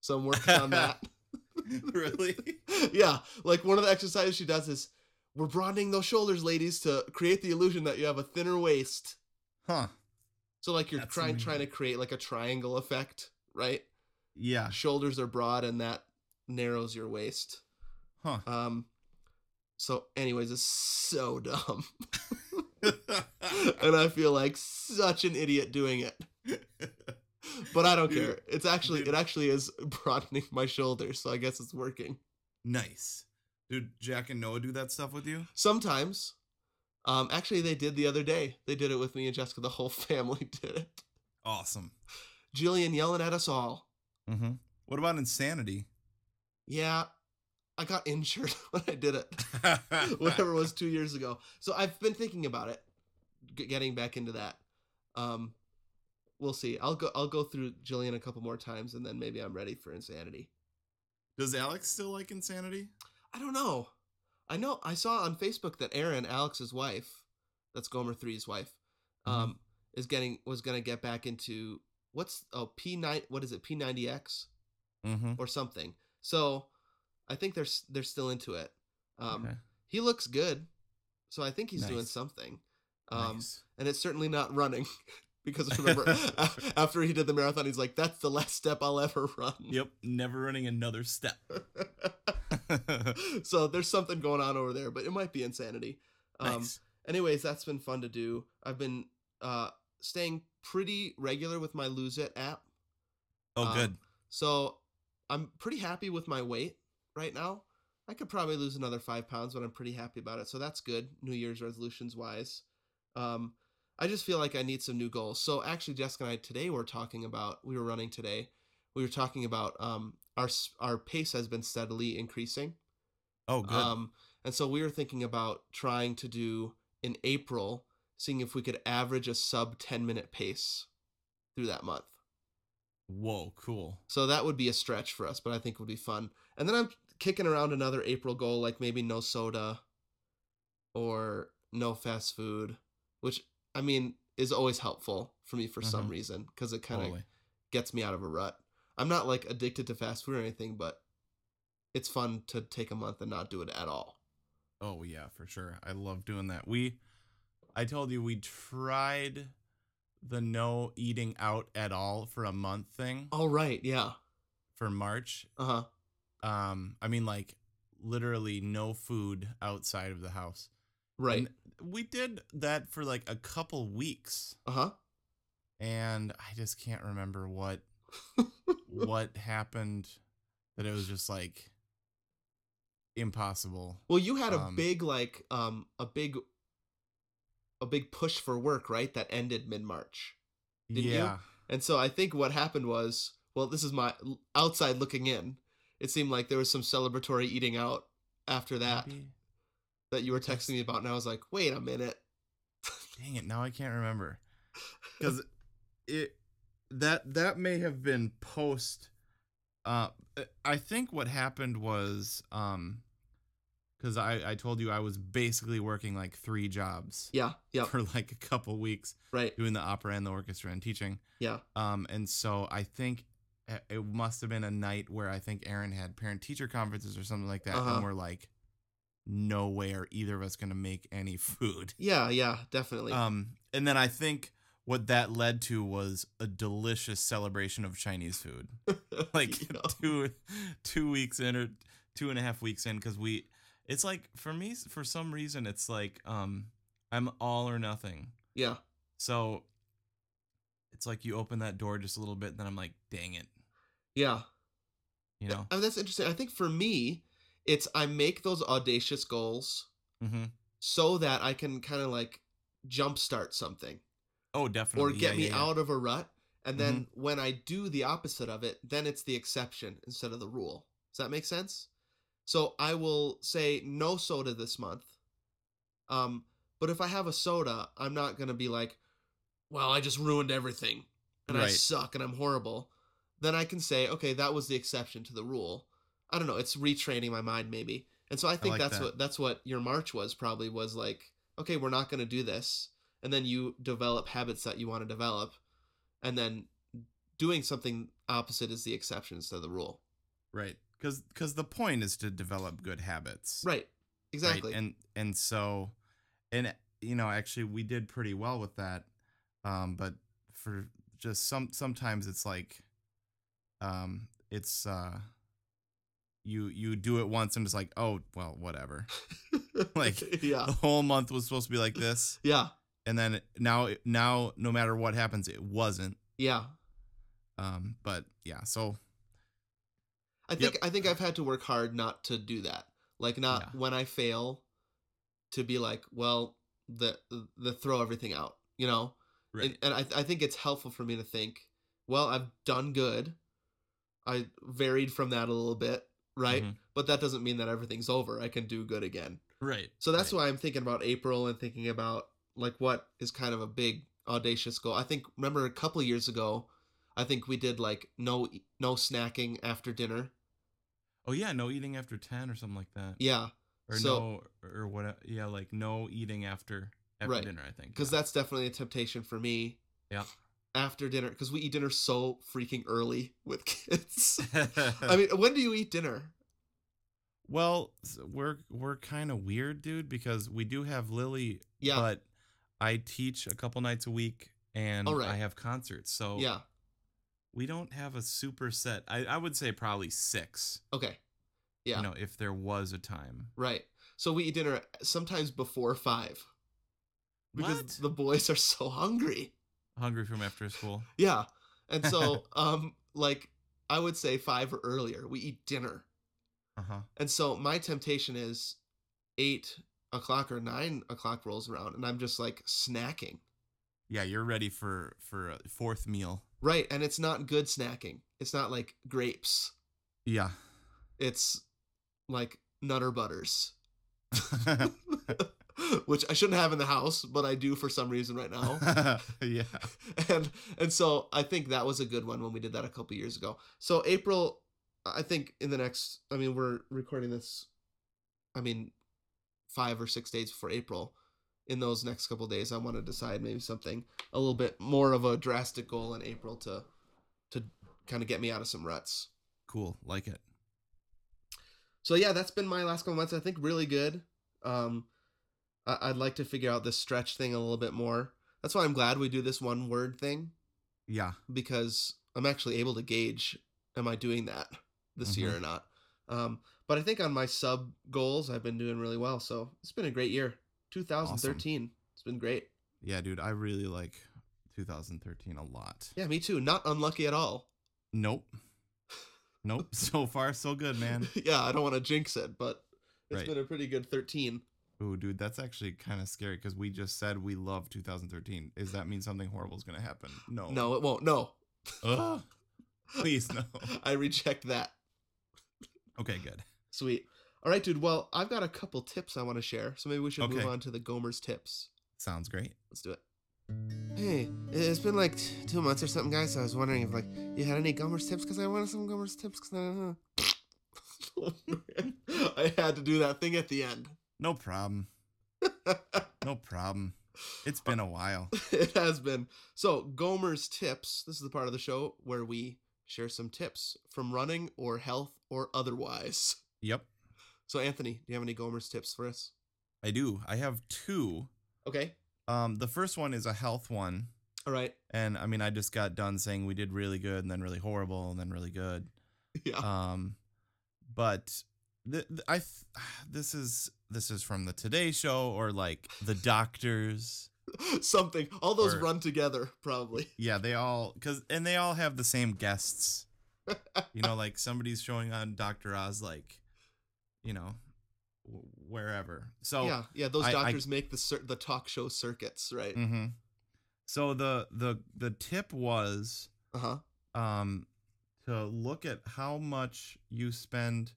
So I'm working on that. really? yeah, like one of the exercises she does is we're broadening those shoulders, ladies, to create the illusion that you have a thinner waist. Huh. So like you're That's trying amazing. trying to create like a triangle effect, right? Yeah. Shoulders are broad and that narrows your waist. Huh. Um so anyways, it's so dumb. and I feel like such an idiot doing it. But I don't care. It's actually it actually is broadening my shoulders, so I guess it's working. nice. Dude, Jack and Noah do that stuff with you? Sometimes. Um actually they did the other day. They did it with me and Jessica. The whole family did it. Awesome. Jillian yelling at us all. Mm-hmm. What about insanity? Yeah, I got injured when I did it. Whatever it was two years ago. So I've been thinking about it, g- getting back into that. Um, we'll see. I'll go. I'll go through Jillian a couple more times, and then maybe I'm ready for insanity. Does Alex still like insanity? I don't know. I know. I saw on Facebook that Erin, Alex's wife, that's Gomer 3's wife, um, is getting was gonna get back into what's oh P nine what is it P ninety X Mm-hmm. or something. So I think they're they're still into it. Um, okay. he looks good, so I think he's doing something. Um, nice. and it's certainly not running because remember after he did the marathon, he's like, "That's the last step I'll ever run." Yep. Never running another step. so there's something going on over there, but it might be insanity. Um, nice. Anyways, that's been fun to do. I've been uh, staying pretty regular with my Lose It app. Oh, um, good. So I'm pretty happy with my weight right now. I could probably lose another five pounds, but I'm pretty happy about it. So that's good, New Year's resolutions wise. Um, I just feel like I need some new goals. So actually, Jessica and I today were talking about. We were running today. We were talking about um, our our pace has been steadily increasing. Oh, good. Um, and so we were thinking about trying to do in April, seeing if we could average a sub 10 minute pace through that month. Whoa, cool. So that would be a stretch for us, but I think it would be fun. And then I'm kicking around another April goal, like maybe no soda or no fast food, which I mean is always helpful for me for some Mhm. reason because it kind of gets me out of a rut. I'm not like addicted to fast food or anything, but it's fun to take a month and not do it at all. Oh yeah, for sure. I love doing that. We I told you we tried the no eating out at all for a month thing Oh right, yeah. for March. Uh huh. Um I mean like literally no food outside of the house. Right. And we did that for like a couple weeks Uh huh. and I just can't remember what what happened that it was just like impossible. Well, you had a Um, big like um a big a big push for work, right? That ended mid March. Didn't you? yeah. And so I think what happened was, well, this is my outside looking in. It seemed like there was some celebratory eating out after that Maybe. That you were texting me about, and I was like, wait a minute. Dang it, now I can't remember. Cuz it that that may have been post uh I think what happened was um cuz I I told you I was basically working like 3 jobs Yeah. Yeah. for like a couple weeks Right. doing the opera and the orchestra and teaching. Yeah. Um and so I think it- it must have been a night where I think Erin had parent teacher conferences or something like that Uh-huh. and we're like no way are either of us going to make any food. Yeah. Yeah. Definitely. Um, and then I think what that led to was a delicious celebration of Chinese food. Like You know? two two weeks in or two and a half weeks in, because we It's like for me, for some reason, it's like um, I'm all or nothing. Yeah. So it's like you open that door just a little bit, and then I'm like, dang it, Yeah. you know. I mean, that's interesting. I think for me, it's I make those audacious goals Mm-hmm. so that I can kind of like jumpstart something Oh, definitely. or get Yeah, me yeah, yeah. out of a rut. And then when I do the opposite of it, then it's the exception instead of the rule. Does that make sense? So I will say no soda this month. Um, but if I have a soda, I'm not gonna be like, well, I just ruined everything and I suck and I'm horrible. Then I can say, okay, that was the exception to the rule. I don't know. It's retraining my mind maybe. And so I think like that's that. what that's what your march was probably was like, okay, we're not gonna do this. And then you develop habits that you want to develop and then doing something opposite is the exception instead of the rule. Right. Because because the point is to develop good habits. Right. Exactly. Right? And and so, and you know, actually, we did pretty well with that. Um, but for just some sometimes it's like, um, it's uh, you you do it once and it's like, oh well, whatever. like, yeah. The whole month was supposed to be like this, Yeah. and then now now no matter what happens, it wasn't. Yeah. Um, but yeah, so I think I think I've had to work hard not to do that. Like not Yeah. when I fail to be like, well, the the throw everything out, you know? right. And, and I I think it's helpful for me to think, well, I've done good. I varied from that a little bit, right? Mhm. But that doesn't mean that everything's over. I can do good again. right. So that's right. why I'm thinking about April and thinking about like what is kind of a big audacious goal. I think remember a couple years ago, I think we did like no no snacking after dinner. Oh yeah, no eating after ten or something like that. Yeah, Or So- no, or what? Yeah, like no eating after after Right. dinner. I think because that's definitely a temptation for me yeah. After dinner because we eat dinner so freaking early with kids. I mean, when do you eat dinner? well, we're we're kind of weird, dude, because we do have Lily, Yeah, but I teach a couple nights a week, and right. I have concerts, so yeah, we don't have a super set. I I would say probably six. okay, yeah, You know, if there was a time. right. So we eat dinner sometimes before five because What? the boys are so hungry. Hungry from after school. Yeah. And so um like I would say 5 or earlier we eat dinner. Uh huh. And so my temptation is 8 o'clock or 9 o'clock rolls around and I'm just like snacking. Yeah, you're ready for for a fourth meal. Right, and it's not good snacking. It's not like grapes. Yeah. It's like Nutter Butters. Which I shouldn't have in the house, but I do for some reason right now. yeah. and and so I think that was a good one when we did that a couple years ago. So April, I think in the next, I mean, we're recording this, I mean, five or six days before April. In those next couple days, I want to decide maybe something a little bit more of a drastic goal in April to to kind of get me out of some ruts. Cool. Like it. So yeah, that's been my last couple months. I think really good. Um, I- I'd like to figure out this stretch thing a little bit more. That's why I'm glad we do this one word thing. Yeah. because I'm actually able to gauge am I doing that this year Mhm. or not. Um, but I think on my sub goals, I've been doing really well. So it's been a great year. 2013. It's been great. Yeah, dude. I really like 2013 a lot. Yeah, me too. Not unlucky at all. Nope. Nope. So far, so good, man. yeah, I don't want to jinx it, but it's Right. been a pretty good 13. Ooh, dude, that's actually kind of scary because we just said we love 2013. Does that mean something horrible is gonna happen? No. No, it won't. No. Ugh. Please no. I reject that. Okay, good. Sweet. All right, dude. Well, I've got a couple tips I want to share. So maybe we should move on to the Gomer's tips. Sounds great. Let's do it. Hey, it's been like t- two months or something, guys. So I was wondering if like you had any Gomer's tips because I wanted some Gomer's tips because uh, I had to do that thing at the end. No problem. No problem. It's been a while. it has been. So Gomer's tips. This is the part of the show where we share some tips from running or health or otherwise. Yep, So Anthony, do you have any Gomer's tips for us? I do. I have two. Okay. Um, the first one is a health one. All right. And I mean, I just got done saying we did really good and then really horrible and then really good. Yeah. Um, but th- th- I th- this is this is from the Today Show or like the doctors. Something. All those Or- run together, probably. Yeah, they all cuz and they all have the same guests. You know, like somebody's showing on Dr. Oz like you know wherever. So yeah, yeah. Those I- I- doctors make the cir- the talk show circuits, right? hmm So the the the tip was Uh huh. um to look at how much you spend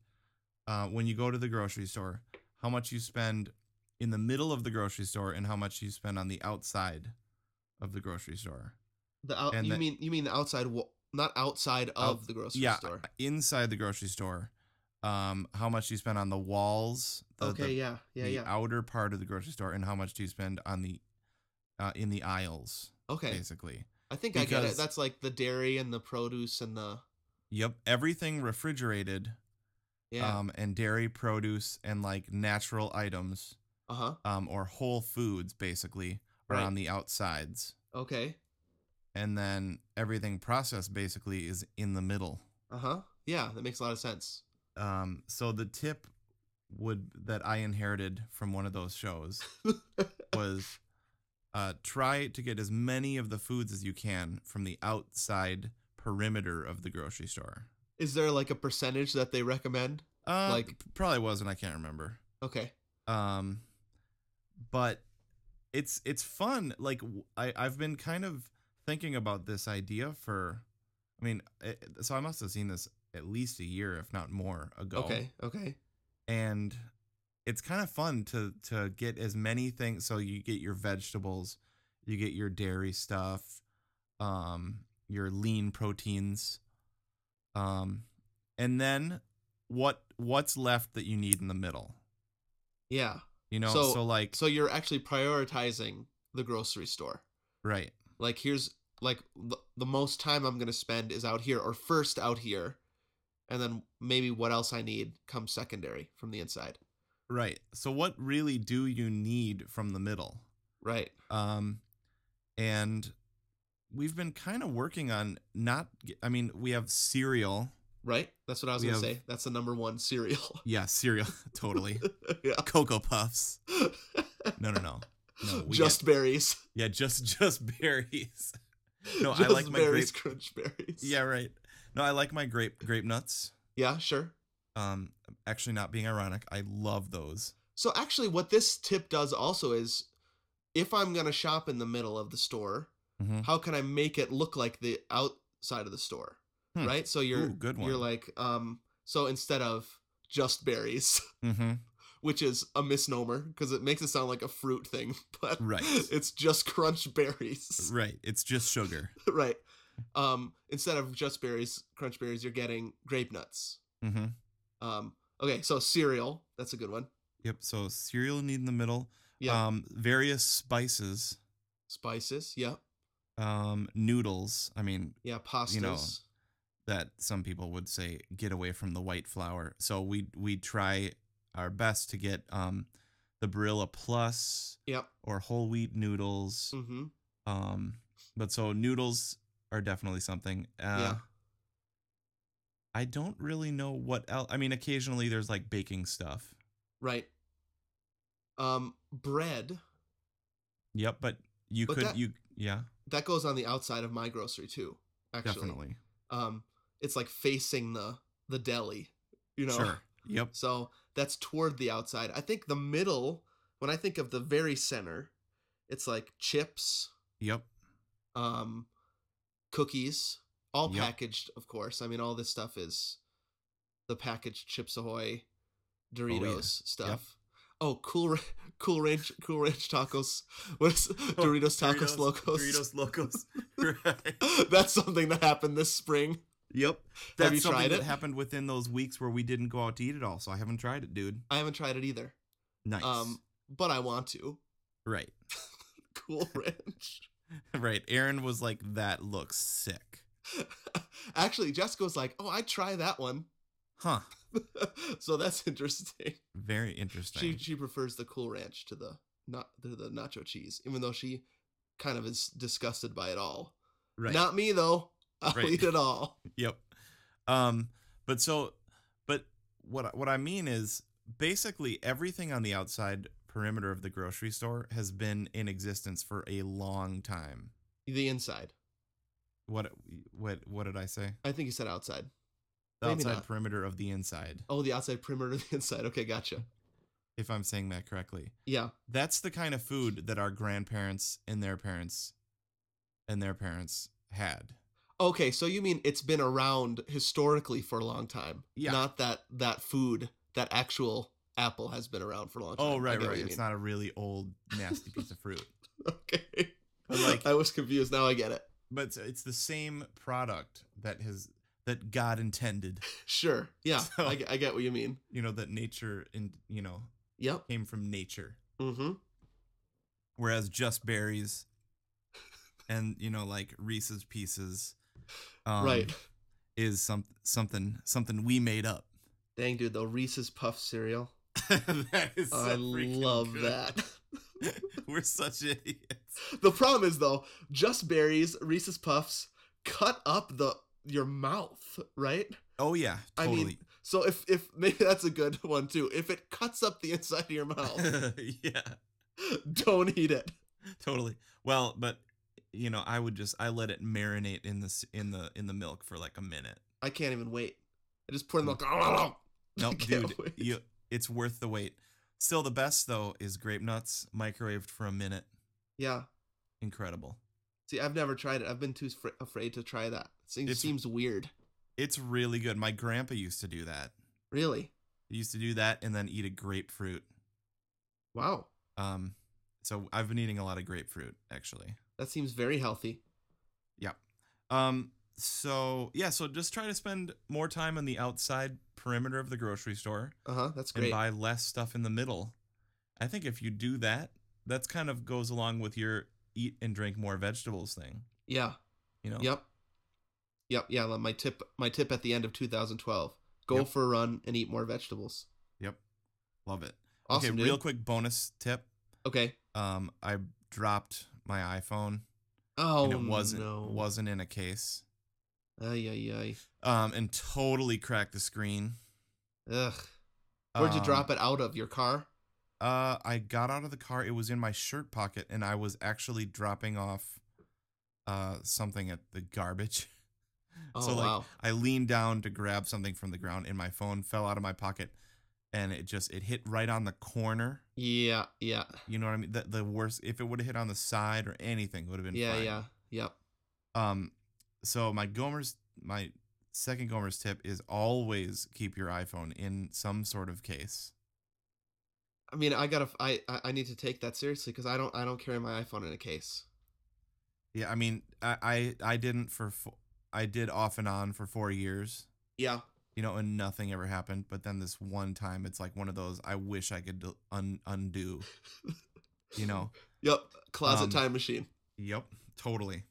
uh, when you go to the grocery store, how much you spend in the middle of the grocery store, and how much you spend on the outside of the grocery store. The out, And you the- mean you mean the outside, wa- not outside of Out- the grocery yeah, store. inside the grocery store. Um, how much you spend on the walls? The, okay. the, yeah. Yeah. the Yeah. outer part of the grocery store, and how much do you spend on the uh, in the aisles? Okay. Basically, I think I get it. That's like the dairy and the produce and the yep, everything refrigerated, yeah. um, and dairy, produce, and like natural items uh huh. um, or whole foods basically are Right. on the outsides Okay. and then everything processed basically is in the middle Uh huh. Yeah, that makes a lot of sense. um, so the tip would that i inherited from one of those shows was uh, try to get as many of the foods as you can from the outside perimeter of the grocery store Is there like a percentage that they recommend? uh, Like- probably wasn't i can't remember Okay. um but it's it's fun like I I've been kind of thinking about this idea for i mean it, so i must have seen this at least a year if not more ago Okay. Okay. and it's kind of fun to to get as many things so you get your vegetables you get your dairy stuff um your lean proteins um and then what what's left that you need in the middle Yeah. you know So- so like So you're actually prioritizing the grocery store. right Like here's like the, the most time I'm gonna spend is out here or first out here, and then maybe what else I need comes secondary from the inside. Right. So what really do you need from the middle? Right. Um and we've been kind of working on not I mean, we have cereal. Right. That's what I was We gonna have- say. That's the number one cereal. Yeah, cereal totally. yeah. Cocoa puffs. No, no, no. No, we just berries. Yeah, just just berries. No, I Just like my berries, grape- crunch berries. Yeah, right. No, I like my grape grape nuts. Yeah. Sure. Um actually not being ironic, I love those. So actually, what this tip does also is, if I'm gonna shop in the middle of the store, Mhm. how can I make it look like the outside of the store? Hmm. Right. So you're Ooh, good you're like um. So instead of just berries, Mhm. which is a misnomer because it makes it sound like a fruit thing, but Right. it's just crunch berries. Right. It's just sugar. right. Um. Instead of just berries, crunch berries, you're getting grape nuts. Mm-hmm. Um. Okay. So cereal. That's a good one. Yep. So cereal need in the middle. Yeah. Um, various spices. Spices. Yeah. Um, noodles. I mean, Yeah. Pastas. You know, that some people would say get away from the white flour. So we we try our best to get um the Barilla Plus Yep. or whole wheat noodles. Mm-hmm. Um, but so noodles are definitely something. Uh, Yeah. I don't really know what else. I mean, occasionally there's like baking stuff. Right. Um, bread Yep, but you But could that- you yeah that goes on the outside of my grocery too. Actually, definitely um, it's like facing the the deli, you know. sure yep So that's toward the outside. I think the middle. When I think of the very center, it's like chips, yep um, cookies, all Yep. packaged, of course. I mean, all this stuff is the packaged Chips Ahoy, Doritos stuff. Oh, cool, cool ranch, cool ranch tacos. What is Doritos tacos locos? Oh, Doritos locos right That's something that happened this spring. yep Have you something tried that it? happened within those weeks where we didn't go out to eat at all so I haven't tried it dude I haven't tried it either. nice Um, but I want to. right Cool ranch. right Erin was like that looks sick Actually, Jessica was like, "Oh, I'd try that one." Huh so that's interesting. very interesting She she prefers the Cool Ranch to the not to the nacho cheese, even though she kind of is disgusted by it all. right Not me though. I'll Right. eat it all. Yep. Um, but so, but what what I mean is basically everything on the outside perimeter of the grocery store has been in existence for a long time. The inside. What what what did I say? I think you said outside. The Maybe outside not. perimeter of the inside, Oh, the outside perimeter, of the inside. Okay, gotcha. if I'm saying that correctly. Yeah. That's the kind of food that our grandparents and their parents and their parents had. Okay, so you mean it's been around historically for a long time? Yeah. Not that that food, that actual apple has been around for a long oh, time. Oh, right, right. It's mean. not a really old, nasty piece of fruit. Okay. But, like- I was confused. Now I get it. But it's, it's the same product that has that God intended. Sure. Yeah. So- I, get- I get what you mean. You know that nature and you know Yep. came from nature. Mm-hmm. Whereas just berries and you know like Reese's Pieces, um, right. is some something something we made up. Dang, dude, the Reese's Puff cereal. that is so I love good. that. We're such idiots. The problem is though, just berries, Reese's Puffs cut up the your mouth, right? Oh yeah, I mean, So if if maybe that's a good one too. If it cuts up the inside of your mouth, yeah, don't eat it. totally. Well, but you know, I would just I let it marinate in the in the in the milk for like a minute. I can't even wait. I just pour the milk. No, mm. I dude, wait. you it's worth the wait. Still, the best though is grape nuts microwaved for a minute. Yeah. Incredible. See, I've never tried it. I've been too fr- afraid to try that. It seems, It's- seems weird. It's really good. My grandpa used to do that. Really? He used to do that and then eat a grapefruit. Wow. Um, so I've been eating a lot of grapefruit actually. That seems very healthy. Yeah. Um, so yeah, so just try to spend more time on the outside perimeter of the grocery store Uh huh. That's great. and buy less stuff in the middle. I think if you do that, that's kind of goes along with your eat and drink more vegetables thing. yeah. You know. Yep. Yep. Yeah. My tip. My tip at the end of 2012: go Yep. for a run and eat more vegetables. Yep. Love it. Awesome, okay, dude. real quick bonus tip. Okay. Um, I dropped my iPhone Oh and it wasn't no. wasn't in a case. Ay ay ay. Um, and totally cracked the screen. Ugh. Where'd you Um, drop it out of your car? Uh, I got out of the car. It was in my shirt pocket, and I was actually dropping off uh something at the garbage. Oh so like wow. I leaned down to grab something from the ground, and my phone fell out of my pocket, and it just it hit right on the corner. Yeah. Yeah. You know what I mean? The, the worst if it would have hit on the side or anything would have been Yeah. fine. Yeah. Yep. Um, so my Gomer's my second Gomer's tip is always keep your iPhone in some sort of case. I mean, I gotta. I I need to take that seriously because I don't. I don't carry my iPhone in a case. Yeah, I mean, I I, I didn't for fo- I did off and on for four years, Yeah. you know, and nothing ever happened. But then this one time, it's like one of those I wish I could un- undo. You know. Yep. Closet Um, time machine. Yep. Totally.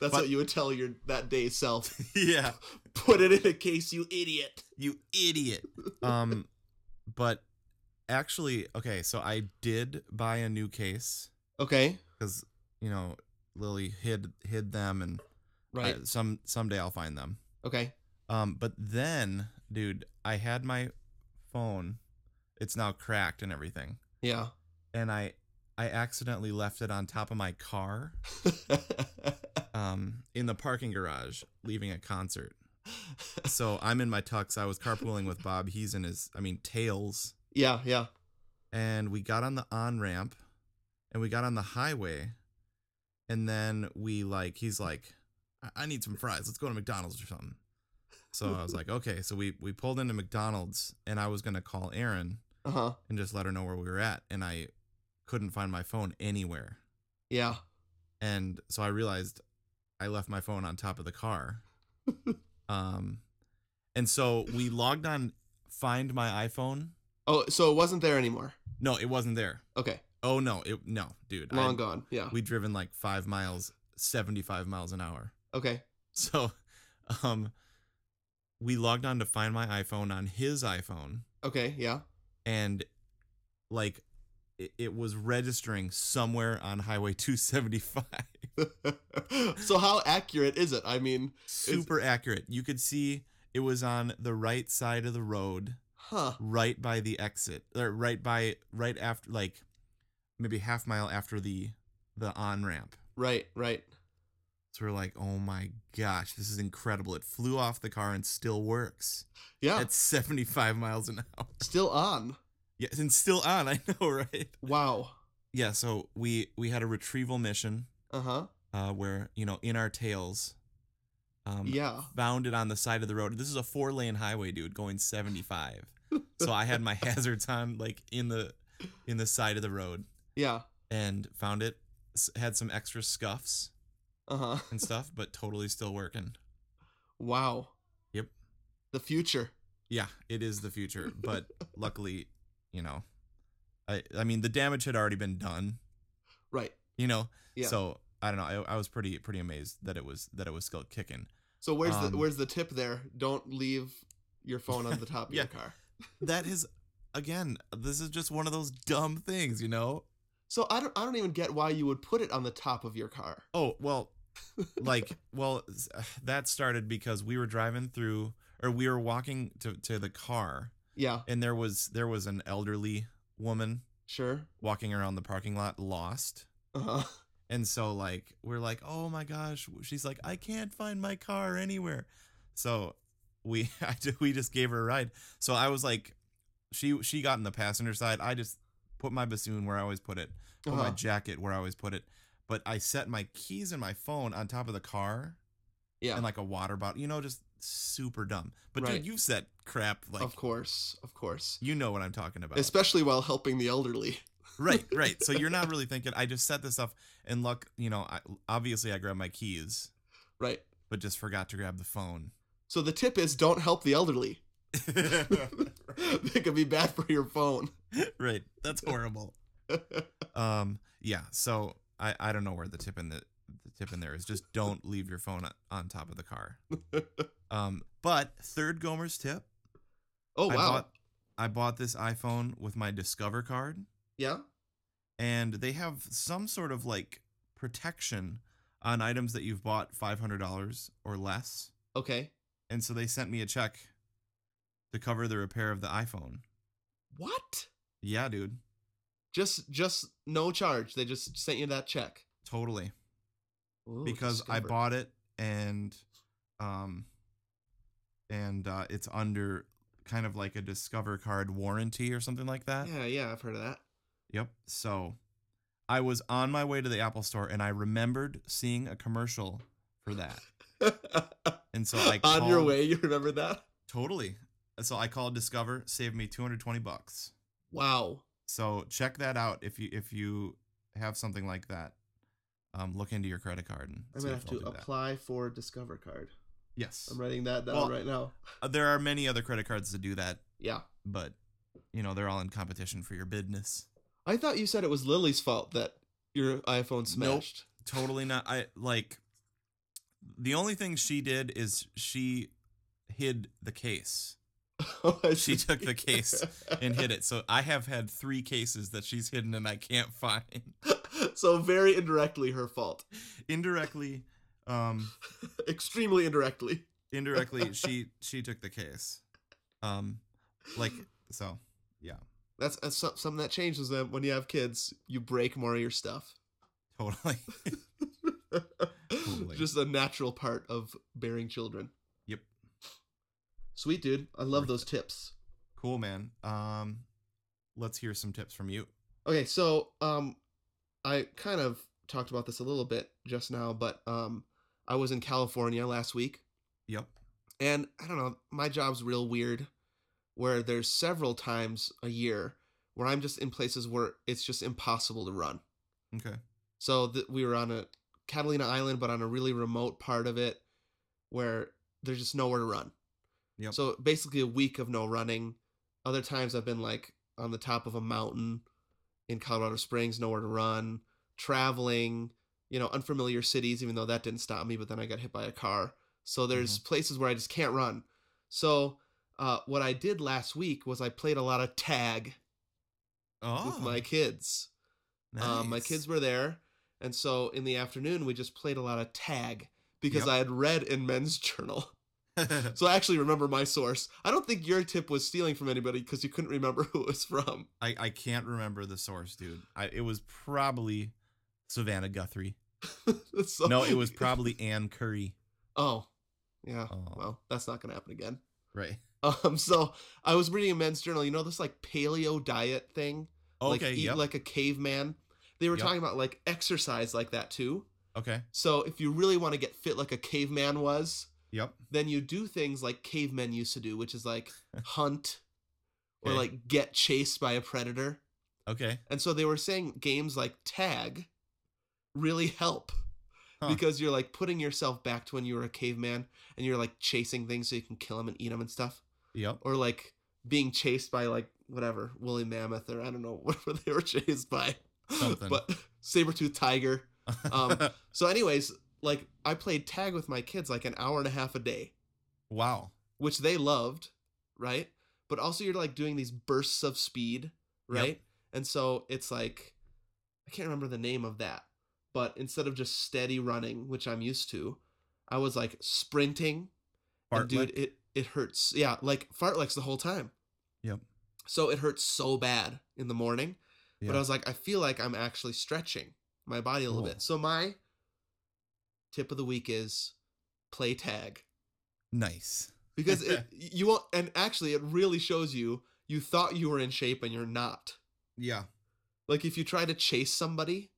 That's but- what you would tell your that day self. yeah. Put it in a case, you idiot. You idiot. Um, but actually, okay. So I did buy a new case Okay. because you know Lily hid hid them, and Right. I- some someday I'll find them. okay. Um, but then, dude, I had my phone. It's now cracked and everything, Yeah. and I I accidentally left it on top of my car, um, in the parking garage, leaving a concert. So I'm in my tux. I was carpooling with Bob. He's in his, I mean, tails, yeah. Yeah. and we got on the on ramp, and we got on the highway, and then we like, he's like, I, I need some fries. Let's go to McDonald's or something. So I was like, okay. So we we pulled into McDonald's, and I was gonna call Erin Uh huh. and just let her know where we were at, and I couldn't find my phone anywhere, Yeah. and so I realized I left my phone on top of the car. um, and so we logged on Find My iPhone. Oh, so it wasn't there anymore. No, it wasn't there. Okay. Oh no, it no, dude. Long I, gone. Yeah. We'd driven like five miles, seventy-five miles an hour. Okay. So, um, we logged on to find my iPhone on his iPhone, Okay. Yeah. and like it, it was registering somewhere on Highway 275. so how accurate is it? I mean, Super accurate. You could see it was on the right side of the road. Huh. right by the exit, or right by right after, like maybe half mile after the the on ramp. Right, right. So we're like, oh my gosh, this is incredible! It flew off the car and still works Yeah. at 75 miles an hour. still on. Yeah, and still on. I know, right? Wow. Yeah. So we we had a retrieval mission Uh-huh. uh, where you know in our tails, um, Yeah. found it on the side of the road. This is a four lane highway, dude, going 75. so I had my hazards on like in the in the side of the road Yeah. and found it. Had some extra scuffs Uh-huh. and stuff, but totally still working. Wow. Yep. The future. Yeah, it is the future, but luckily, you know, I I mean the damage had already been done, Right. you know. Yeah. So I don't know. I, I was pretty pretty amazed that it was that it was still kicking. So where's Um, the where's the tip there? Don't leave your phone on the top of Yeah. your car. That is again, this is just one of those dumb things, you know. So I don't I don't even get why you would put it on the top of your car. Oh, well, like, well, that started because we were driving through, or we were walking to, to the car, Yeah, and there was there was an elderly woman sure. walking around the parking lot, lost, Uh-huh. And so like we're like, oh my gosh, she's like, I can't find my car anywhere, so we I we just gave her a ride. So I was like, she she got in the passenger side. I just put my bassoon where I always put it, put my Uh-huh. jacket where I always put it. But I set my keys and my phone on top of the car Yeah. and like a water bottle, you know, just super dumb. But Right. dude, you've set crap like of course, of course. you know what I'm talking about. Especially while helping the elderly. Right, right. So you're not really thinking. I just set this up, and look, you know, I, obviously I grabbed my keys, Right. but just forgot to grab the phone. So the tip is don't help the elderly. it could be bad for your phone. right, that's horrible. Um, yeah. So I I don't know where the tip in the the tip in there is. Just don't leave your phone on, top of the car. Um, but third Gomer's tip. oh I wow. bought I bought this iPhone with my Discover card, yeah. and they have some sort of like protection on items that you've bought five hundred dollars or less. Okay. And so they sent me a check to cover the repair of the iPhone. What? Yeah, dude, Just just no charge. They just sent you that check. totally. Ooh, because I bought it and um and uh it's under kind of like a Discover card warranty or something like that. Yeah, yeah, I've heard of that. Yep. So I was on my way to the Apple store and I remembered seeing a commercial for that. And so I on your way, you remember that? Totally. So I called Discover, saved me 220 bucks. Wow. So check that out if you if you have something like that. Um, look into your credit card and I'm gonna have to do that. apply for Discover card. Yes. I'm writing that down Well- right now. Uh, there are many other credit cards that do that, Yeah. but you know they're all in competition for your business. I thought you said it was Lily's fault that your iPhone smashed. Totally not. I like the only thing she did is she hid the case She took the case and hid it. So I have had three cases that she's hidden and I can't find. so very indirectly her fault. Indirectly, um, Extremely indirectly. indirectly she she took the case. Um, like so, yeah, That's, that's some- something that changes them when you have kids. You break more of your stuff. totally. Totally. Just a natural part of bearing children. Yep. Sweet dude. I love Worth those tips. Cool, man. Um, let's hear some tips from you. Okay, so um I kind of talked about this a little bit just now, but um I was in California last week Yep. and I don't know, my job's real weird where there's several times a year where I'm just in places where it's just impossible to run. Okay. So th- we were on a Catalina Island, but on a really remote part of it where there's just nowhere to run. Yep. So basically a week of no running. Other times I've been like on the top of a mountain in Colorado Springs, nowhere to run, traveling, you know, unfamiliar cities, even though that didn't stop me, but then I got hit by a car. So there's mm-hmm. places where I just can't run. So uh, what I did last week was I played a lot of tag Oh, with my kids. Um, my kids were there, and so in the afternoon we just played a lot of tag because Yep. I had read in Men's Journal So I actually remember my source. I don't think your tip was stealing from anybody because you couldn't remember who it was from. I, I can't remember the source, dude. I, it was probably Savannah Guthrie. So- No, it was probably Ann Curry. Oh, yeah. Oh. Well, that's not gonna happen again. Right. Um, so I was reading a men's journal. You know this like paleo diet thing, like eat yep. like a caveman. They were Yep. talking about like exercise like that too. okay. So if you really want to get fit like a caveman was, Yep. then you do things like cavemen used to do, which is like hunt or like get chased by a predator. Okay. And so they were saying games like tag really help Huh. because you're like putting yourself back to when you were a caveman and you're like chasing things so you can kill them and eat them and stuff. Yep. Or like being chased by like whatever, woolly mammoth or I don't know whatever they were chased by. Something. But saber tooth tiger. Um, So, anyways, like I played tag with my kids like an hour and a half a day, wow. which they loved, right? But also you're like doing these bursts of speed, right? And so it's like I can't remember the name of that, but instead of just steady running, which I'm used to, I was like sprinting. And dude, it it hurts. Yeah, like fartleks the whole time. Yep. So it hurts so bad in the morning, but I was like, I feel like I'm actually stretching my body a little Cool. bit. So my tip of the week is play tag nice. because it you won't. And actually, it really shows you you thought you were in shape and you're not. Yeah. Like if you try to chase somebody,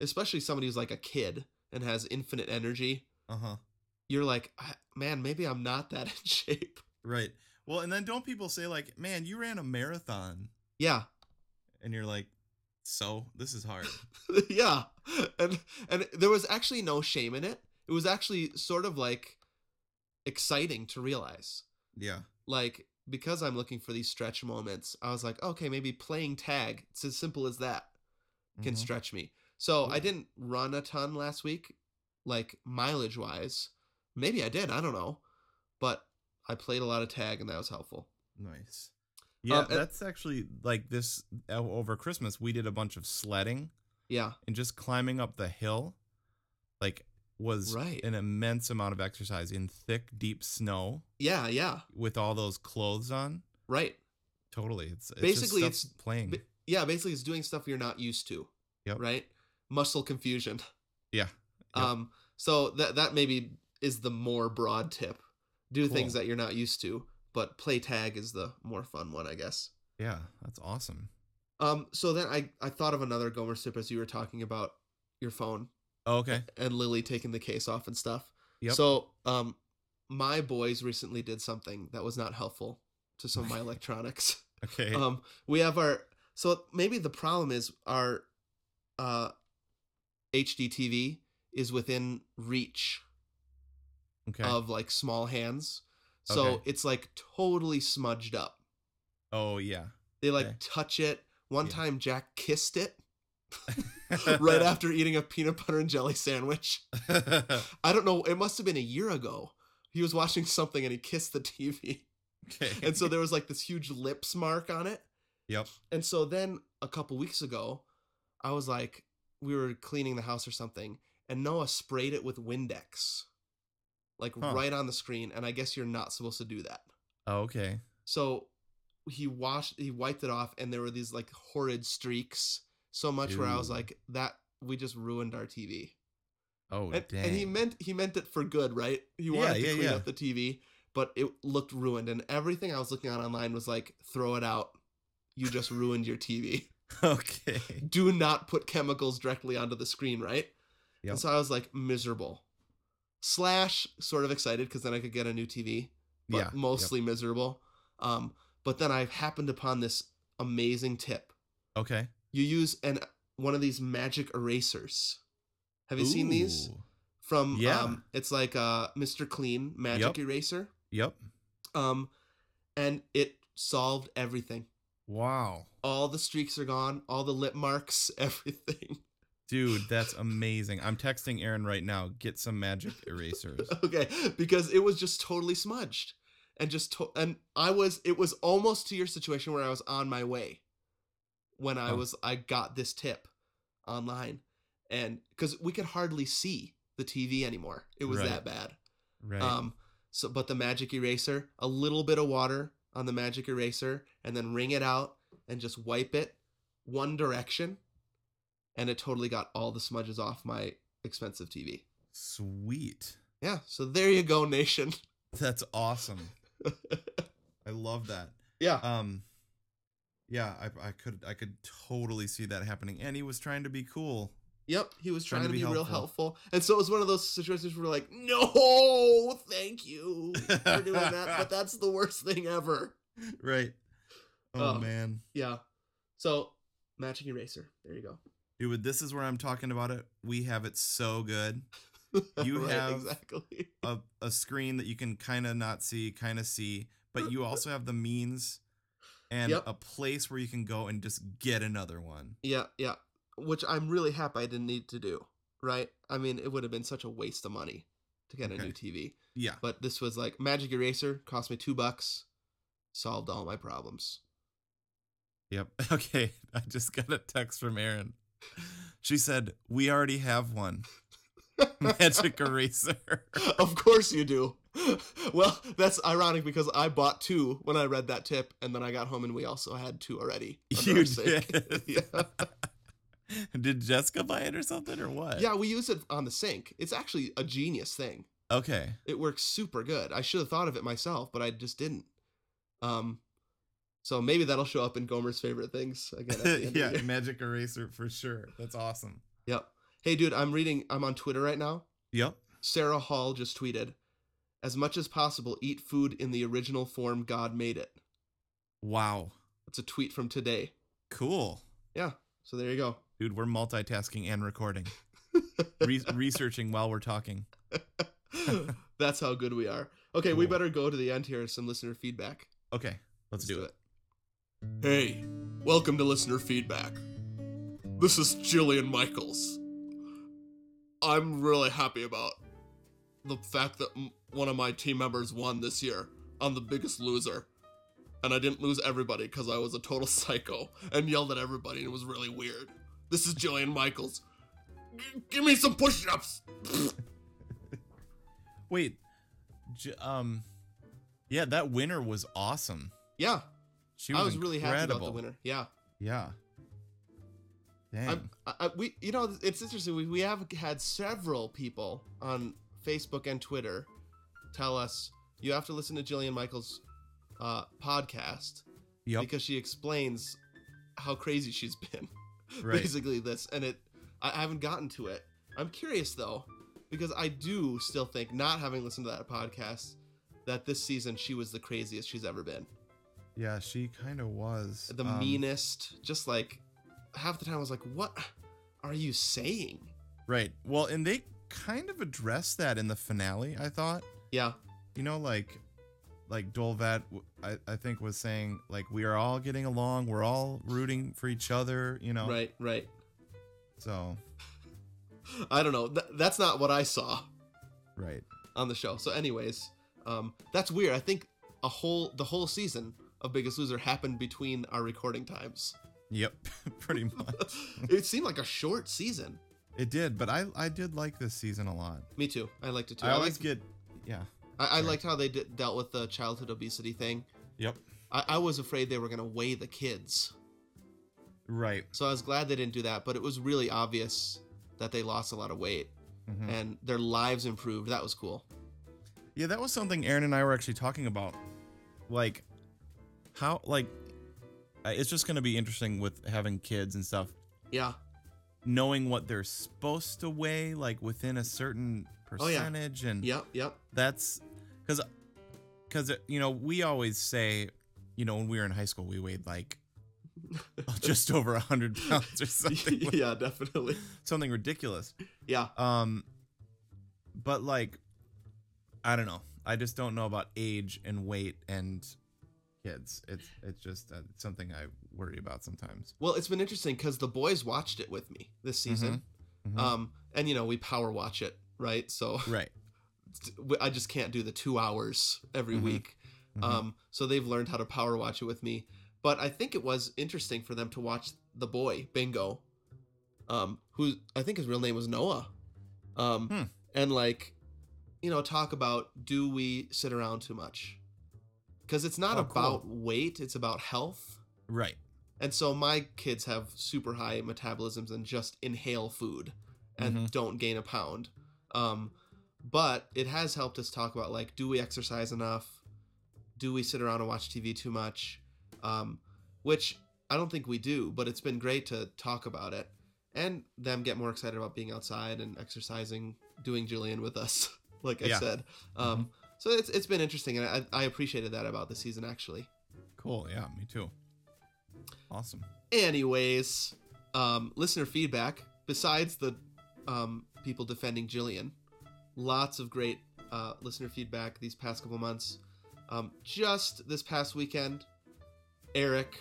especially somebody who's like a kid and has infinite energy, Uh huh. you're like, "I- man, maybe I'm not that in shape. Right. Well, and then don't people say like, "Man, you ran a marathon," Yeah, and you're like, "So this is hard." yeah, and and there was actually no shame in it. It was actually sort of like exciting to realize, yeah. like because I'm looking for these stretch moments. I was like, okay, maybe playing tag. It's as simple as that. Can Mhm. stretch me. So I didn't run a ton last week, like mileage wise. Maybe I did. I don't know, but I played a lot of tag and that was helpful. Nice. Yeah, and- that's actually like this over Christmas. We did a bunch of sledding Yeah, and just climbing up the hill. Like was Right. an immense amount of exercise in thick, deep snow yeah, yeah. with all those clothes on. Right. Totally, it's, it's Basically, it's- playing. Ba- yeah, basically it's doing stuff you're not used to. Yep. Right? Muscle confusion. Yeah. Yep. Um so that that maybe is the more broad tip. Do things that you're not used to, but play tag is the more fun one, I guess. yeah, that's awesome. Um so then I I thought of another Gomer tip as you were talking about your phone Oh, okay. and Lily taking the case off and stuff. Yep. So um my boys recently did something that was not helpful to some of my electronics. Okay. um we have our so maybe the problem is our uh hd tv is within reach okay. of like small hands so Okay. it's like totally smudged up oh yeah. they like Okay. touch it one Yeah. time jack kissed it right after eating a peanut butter and jelly sandwich i don't know it must have been a year ago he was watching something and he kissed the tv okay. and so there was like this huge lips mark on it Yep. And so then a couple weeks ago, I was like, we were cleaning the house or something, and Noah sprayed it with Windex, like Huh. right on the screen. And I guess you're not supposed to do that. Oh, okay. So he washed, he wiped it off, and there were these like horrid streaks. So much where I was like, that we just ruined our TV. Oh, and, dang. and he meant he meant it for good, right? He Yeah, wanted to yeah, clean yeah. up the TV, but it looked ruined, and everything I was looking at online was like, throw it out. You just ruined your TV. okay. do not put chemicals directly onto the screen, right? Yep. And so I was like miserable. Slash sort of excited because then I could get a new TV, but Yeah. yep. mostly miserable. Um, but then I happened upon this amazing tip. Okay. You use an one of these magic erasers. Have you seen these? From Yeah. um, it's like a Mr. Clean magic Yep. eraser. Yep. Um, and it solved everything. Wow. All the streaks are gone, all the lip marks, everything. Dude, that's amazing. I'm texting Erin right now. Get some magic erasers. okay because it was just totally smudged and just to- and i was it was almost to your situation where i was on my way when i Huh. was i got this tip online and because we could hardly see the tv anymore it was Right. that bad Right. um So, but the magic eraser, a little bit of water on the magic eraser, and then wring it out and just wipe it one direction, and it totally got all the smudges off my expensive TV. Sweet. Yeah, so there you go, nation. That's awesome. I love that. Yeah, Um yeah, I, I could I could totally see that happening. And he was trying to be cool. Yep, he was trying, to be, real helpful. helpful. And so it was one of those situations where we're like, no, thank you for doing that, but that's the worst thing ever. Right. Oh Um, man. Yeah. So, magic eraser. There you go. Dude, this is where I'm talking about it. We have it so good. You Right, have- exactly. A a screen that you can kind of not see, kind of see, but you also have the means and Yep. a place where you can go and just get another one. Yeah, yeah. Which I'm really happy I didn't need to do. Right? I mean, it would have been such a waste of money to get a new TV. Yeah. But this was like magic eraser, cost me two bucks, solved all my problems. Yep. Okay. I just got a text from Erin. She said, We already have one. Magic eraser. of course you do. Well, that's ironic because I bought two when I read that tip, and then I got home and we also had two already. You did. yeah. Did Jessica buy it or something or what? yeah, we use it on the sink. It's actually a genius thing. Okay. It works super good. I should have thought of it myself, but I just didn't. Um, so maybe that'll show up in Gomer's favorite things again. Yeah, of the year. magic eraser for sure. That's awesome. Yep. Hey, dude, I'm reading. I'm on Twitter right now. Yep. Sarah Hall just tweeted, "As much as possible, eat food in the original form God made it." Wow. That's a tweet from today. Cool. Yeah. So there you go. Dude, we're multitasking and recording, Re- researching while we're talking. That's how good we are. Okay, we better go to the end here. Some listener feedback. Okay, let's, do, it. Hey, welcome to listener feedback. This is Jillian Michaels. I'm really happy about the fact that m- one of my team members won this year on The Biggest Loser. And I didn't lose everybody because I was a total psycho and yelled at everybody and it was really weird. This is Jillian Michaels. G- give me some push ups. Wait. J- um, yeah, that winner was awesome. Yeah, She was I was really happy about the winner. Yeah. Yeah. Dang. I'm, I, I, we, you know, it's interesting. We, we have had several people on Facebook and Twitter tell us you have to listen to Jillian Michaels' uh, podcast yep. because she explains how crazy she's been. Right. Basically, this, and it. I haven't gotten to it. I'm curious though, because I do still think, not having listened to that podcast, that this season she was the craziest she's ever been. Yeah, she kind of was. The Um, meanest, just like half the time I was like, what are you saying? Right. Well, and they kind of addressed that in the finale, I thought. Yeah. You know, like like Dolvett I think was saying like we are all getting along, we're all rooting for each other, you know. Right, right. So, I don't know. Th- that's not what I saw right. on the show. So, anyways, um, that's weird. I think a whole the whole season of Biggest Loser happened between our recording times. Yep, pretty much. it seemed like a short season. It did, but I I did like this season a lot. Me too. I liked it too. I I, always liked, get yeah. I, I liked how they d- dealt with the childhood obesity thing. Yep. I, I was afraid they were gonna weigh the kids, Right. so I was glad they didn't do that. But it was really obvious that they lost a lot of weight Mhm. and their lives improved. That was cool. Yeah, that was something Erin and I were actually talking about. Like, how, like, uh, it's just going to be interesting with having kids and stuff, Yeah. knowing what they're supposed to weigh, like, within a certain Oh, yeah. percentage. And Yep. Yep. that's because, because, you know, we always say, you know, when we were in high school, we weighed like just over a 100 pounds or something, yeah. Definitely. something ridiculous. Yeah. Um, but like, I don't know. I just don't know about age and weight and kids. It's it's just uh, something I worry about sometimes. Well, it's been interesting because the boys watched it with me this season. Mhm. Um, and you know we power watch it, right? So Right. I just can't do the two hours every Mhm. week. Mhm. Um, so they've learned how to power watch it with me. But I think it was interesting for them to watch the boy Bingo, um, who I think his real name was Noah, um, Hmm. and like you know, talk about do we sit around too much? Because it's not Oh, cool. about weight, it's about health. Right. And so my kids have super high metabolisms and just inhale food and Mhm. don't gain a pound. Um, but it has helped us talk about like, do we exercise enough? Do we sit around and watch TV too much? Um, which I don't think we do, but it's been great to talk about it and them get more excited about being outside and exercising, doing Jillian with us, like I Yeah. said. Um, So it's it's been interesting, and I, I appreciated that about the season actually. Cool. Yeah, me too. Awesome. Anyways, um, listener feedback. Besides the um, people defending Jillian, lots of great uh, listener feedback these past couple months. Um, just this past weekend, Eric,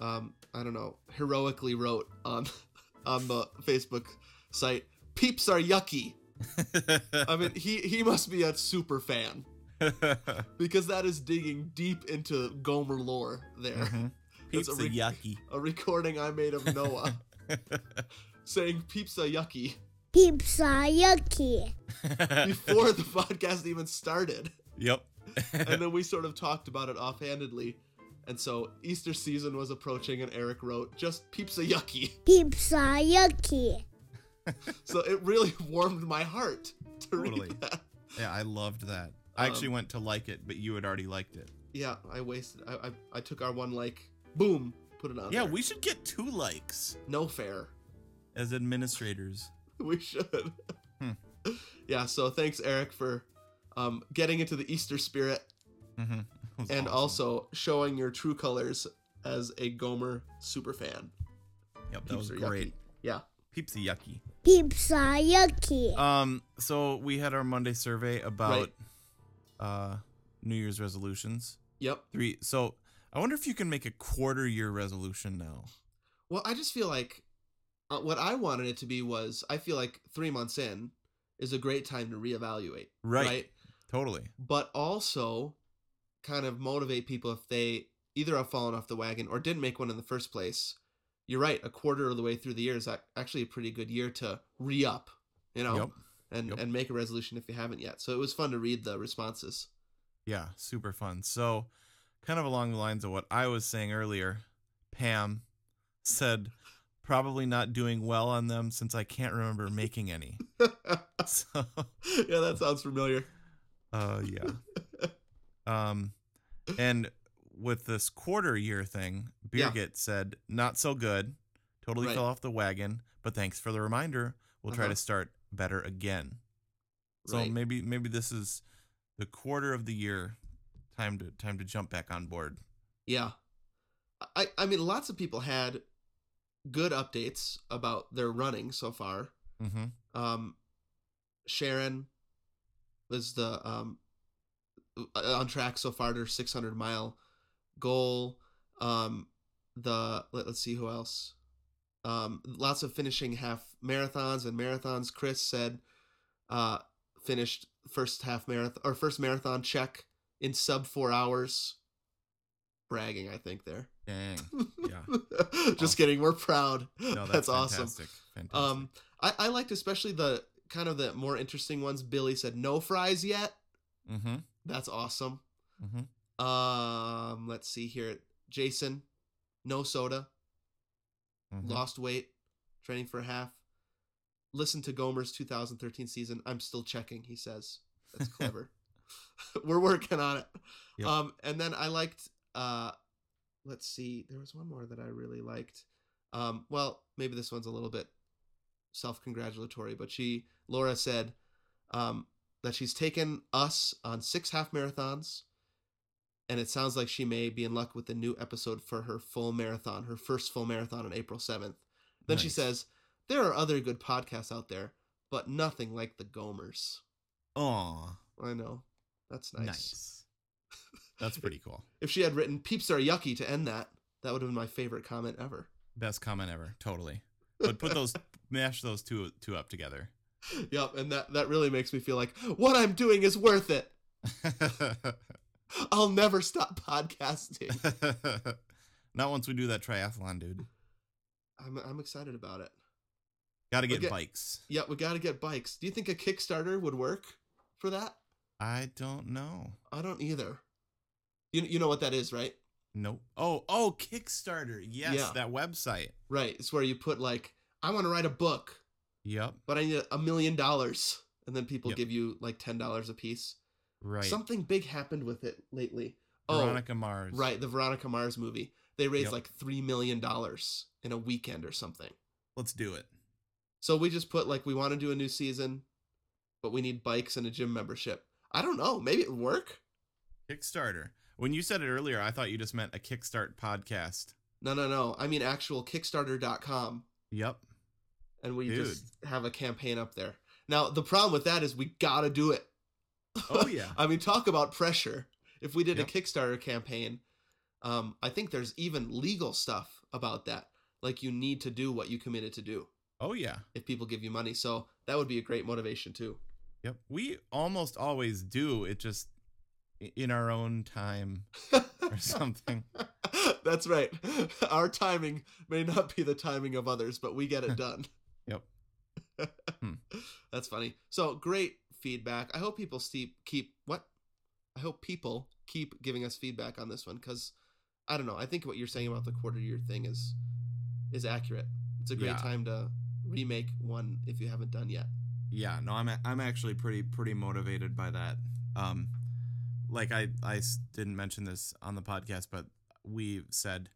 um, I don't know, heroically wrote on on the Facebook site, "Peeps are yucky." I mean, he he must be a super fan because that is digging deep into Gomer lore there. Mhm. That's Peeps a re- yucky. a recording I made of Noah saying "peeps are yucky" Peeps are yucky. before the podcast even started, yep. and then we sort of talked about it offhandedly. And so Easter season was approaching, and Eric wrote, "Just peeps are yucky." Peeps are yucky. So it really warmed my heart to Totally. read that. yeah, I loved that. I actually Um, went to like it, but you had already liked it. Yeah, I wasted. I I, I took our one like, boom, put it on. Yeah, there. we should get two likes no fair. as administrators. we should. Hmm. Yeah, so thanks, Eric, for um, getting into the Easter spirit Mm-hmm. and also showing your true colors as a Gomer super fan. yep, that was Peeps great. yucky. Yeah. Peeps are yucky. Peeps are yucky. Um, so we had our Monday survey about Right. uh New Year's resolutions. Yep. Three. So I wonder if you can make a quarter year resolution now. Well, I just feel like uh, what I wanted it to be was I feel like three months in is a great time to reevaluate. Right. Totally. But also kind of motivate people if they either have fallen off the wagon or didn't make one in the first place. You're right. A quarter of the way through the year is actually a pretty good year to re up, you know, Yep. and, Yep. and make a resolution if you haven't yet. So it was fun to read the responses. Yeah, super fun. So, kind of along the lines of what I was saying earlier, Pam said, probably not doing well on them since I can't remember making any. So, yeah, that sounds familiar. uh, yeah. Um, and with this quarter year thing, Yeah. Birgit said, not so good. Totally Right. fell off the wagon, but thanks for the reminder. We'll try Uh-huh. to start better again. So Right. maybe maybe this is the quarter of the year time to time to jump back on board. Yeah. I I mean lots of people had good updates about their running so far. Mm-hmm. Um Sharon was the um on track so far to her 600 mile goal. Um the let, let's see who else. Um lots of finishing half marathons and marathons. Chris said uh finished first half marathon or first marathon check in sub 4 hours. Bragging, I think there. Dang. Yeah. Just Awesome. kidding. We're proud. No, that's, that's, awesome. fantastic. Fantastic. Um, I, I liked especially the kind of the more interesting ones. Billy said no fries yet. mm-hmm. That's awesome. Mm-hmm. Um, let's see here. Jason, no soda, mm-hmm. lost weight, training for half. Listen to Gomer's 2013 season. I'm still checking. He says that's clever. We're working on it. Yep. Um, and then I liked. Uh, let's see. There was one more that I really liked. Um, well, maybe this one's a little bit self-congratulatory, but she Laura said um, that she's taken us on six half marathons, and it sounds like she may be in luck with the new episode for her full marathon, her first full marathon on April seventh. Then she says there are other good podcasts out there, but nothing like the Gomers. Aw, I know, that's nice. nice. That's pretty cool. If she had written "peeps are yucky" to end that, that would have been my favorite comment ever. Best comment ever. Totally. But put those, mash those two two up together. Yep, and that that really makes me feel like what I'm doing is worth it. I'll never stop podcasting. Not once we do that triathlon, dude. I'm I'm excited about it. Got to get Okay. bikes. Yeah, we got to get bikes. Do you think a Kickstarter would work for that? I don't know. I don't either. You you know what that is, right? Nope. Oh, oh, Kickstarter. Yes, Yeah. that website. Right. It's where you put like, I want to write a book, Yep. but I need a million dollars, and then people Yep. give you like ten dollars a piece. Right. Something big happened with it lately. Oh, Veronica Mars. right, the Veronica Mars movie. They raised Yep. like three million dollars in a weekend or something. Let's do it. So we just put like we want to do a new season, but we need bikes and a gym membership. I don't know. Maybe it would work. Kickstarter. When you said it earlier, I thought you just meant a Kickstart podcast. No, no, no. I mean actual Kickstarter.com, Yep. and we Dude. just have a campaign up there. Now the problem with that is we gotta do it. Oh yeah. I mean, talk about pressure. If we did Yep. a Kickstarter campaign, um, I think there's even legal stuff about that. Like you need to do what you committed to do oh yeah. if people give you money. So that would be a great motivation too. Yep. We almost always do. It just in our own time or something. That's right. Our timing may not be the timing of others, but we get it done. Yep. Hmm. That's funny. So great feedback. I hope people steep, keep what? I hope people keep giving us feedback on this one because I don't know. I think what you're saying about the quarter year thing is is accurate. It's a great Yeah. time to remake one if you haven't done yet. Yeah, no, I'm I'm actually pretty pretty motivated by that. Um, like I I didn't mention this on the podcast, but we said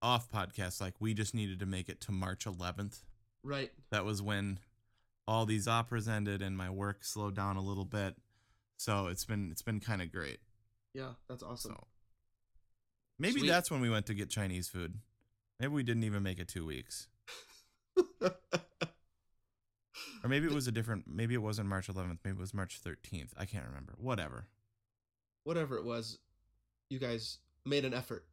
off podcast like we just needed to make it to March 11th. Right. That was when all these operas ended and my work slowed down a little bit. So it's been it's been kind of great. Yeah, that's awesome. So maybe Sweet. that's when we went to get Chinese food. Maybe we didn't even make it two weeks, or maybe it was a different. Maybe it wasn't March 11th. Maybe it was March 13th. I can't remember. Whatever. Whatever it was, you guys made an effort.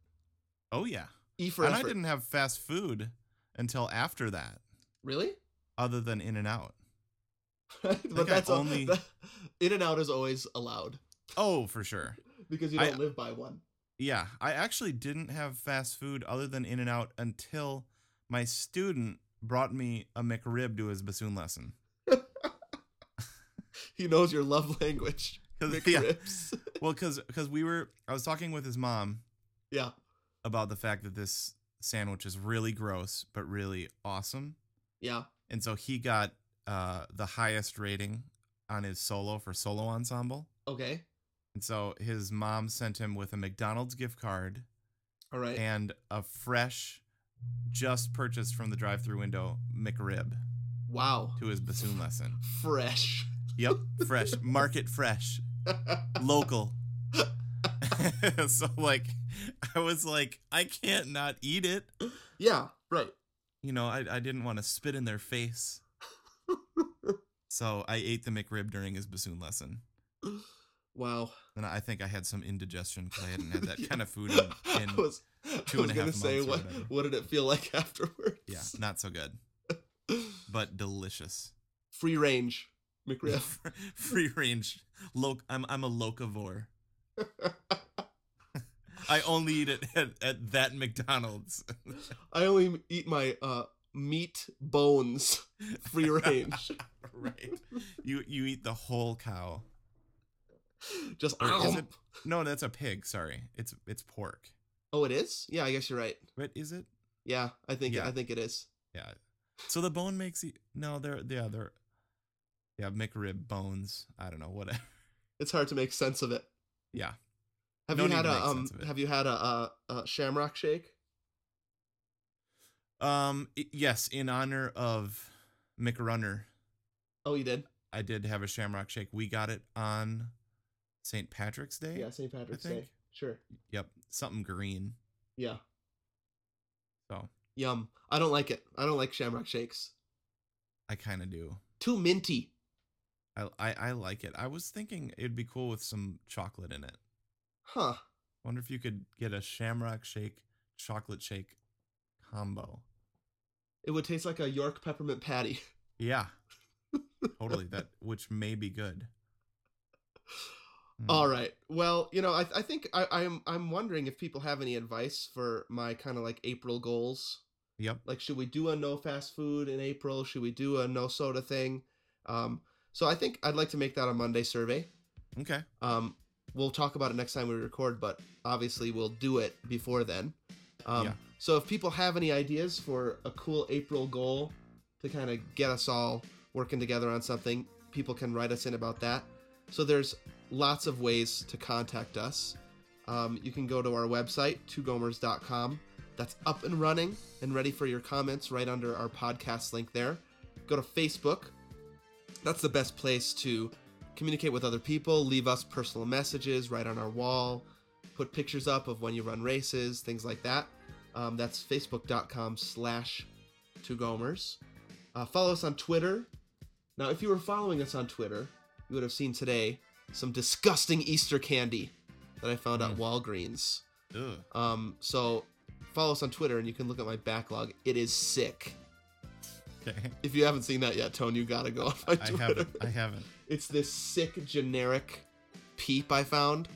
Oh yeah, E for and I didn't have fast food until after that, really. other than In and Out. but that's only- in and out is always allowed Oh, for sure. because you I- don't live by one. Yeah, I actually didn't have fast food other than In and Out until my student brought me a McRib to his bassoon lesson. He knows your love language. 'Cause- yeah. McRibs. Well, because because we were, I was talking with his mom yeah. about the fact that this sandwich is really gross but really awesome, Yeah. and so he got uh, the highest rating on his solo for solo ensemble, Okay. and so his mom sent him with a McDonald's gift card All right. and a fresh, just purchased from the drive-through window McRib wow. to his bassoon lesson. Fresh. Yep, fresh, market fresh, local. so like, I was like, I can't not eat it. yeah. Right. You know, I I didn't want to spit in their face. So I ate the McRib during his bassoon lesson. Wow. And I think I had some indigestion because I hadn't had that kind of food in, in I was, two I and was a gonna half say months or what what did it feel like afterwards? yeah, not so good, but delicious. Free range McRib. Free range. Loc I'm I'm a locavore. I only eat it at, at that McDonald's. I only eat my uh meat bones free range. right. You you eat the whole cow. Just it? No, that's a pig. Sorry, it's it's pork. Oh, it is? Yeah, I guess you're right. But is it? Yeah, I think Yeah. I think it is. Yeah. So the bone makes you. No, they're yeah they're. Yeah, McRib bones. I don't know whatever. It's hard to make sense of it. Yeah. Have No you had a um sense of it. have you had a, a, a shamrock shake? Um. Yes, in honor of McRunner, Oh, you did? I did have a Shamrock Shake. We got it on St. Patrick's Day. Yeah, St. Patrick's Day. Sure. Yep. Something green. Yeah. So Yum. I don't like it. I don't like shamrock shakes. I kind of do. Too minty. I, I I like it. I was thinking it'd be cool with some chocolate in it. Huh. Wonder if you could get a Shamrock Shake chocolate shake combo. It would taste like a York peppermint patty. Yeah. totally. That which may be good. Hmm. All right. Well, you know, I, I think I, I'm I'm wondering if people have any advice for my kind of like April goals. Yep. Like, should we do a no fast food in April? Should we do a no soda thing? Um, so I think I'd like to make that a Monday survey. Okay. Um, we'll talk about it next time we record, but obviously we'll do it before then. Um, Yeah. So if people have any ideas for a cool April goal to kind of get us all working together on something, people can write us in about that. So there's lots of ways to contact us. Um, you can go to our website, twogomers.com. That's up and running and ready for your comments right under our podcast link there. Go to Facebook. That's the best place to communicate with other people, leave us personal messages right on our wall, put pictures up of when you run races, things like that. Um, that's facebook.com slash two gomers. Uh, follow us on Twitter. Now, if you were following us on Twitter, you would have seen today some disgusting Easter candy that I found at Walgreens. Ugh. Um, so follow us on Twitter and you can look at my backlog. It is sick. Okay. If you haven't seen that yet, Tone, you gotta go on my I Twitter. haven't. I haven't. It's this sick generic peep I found.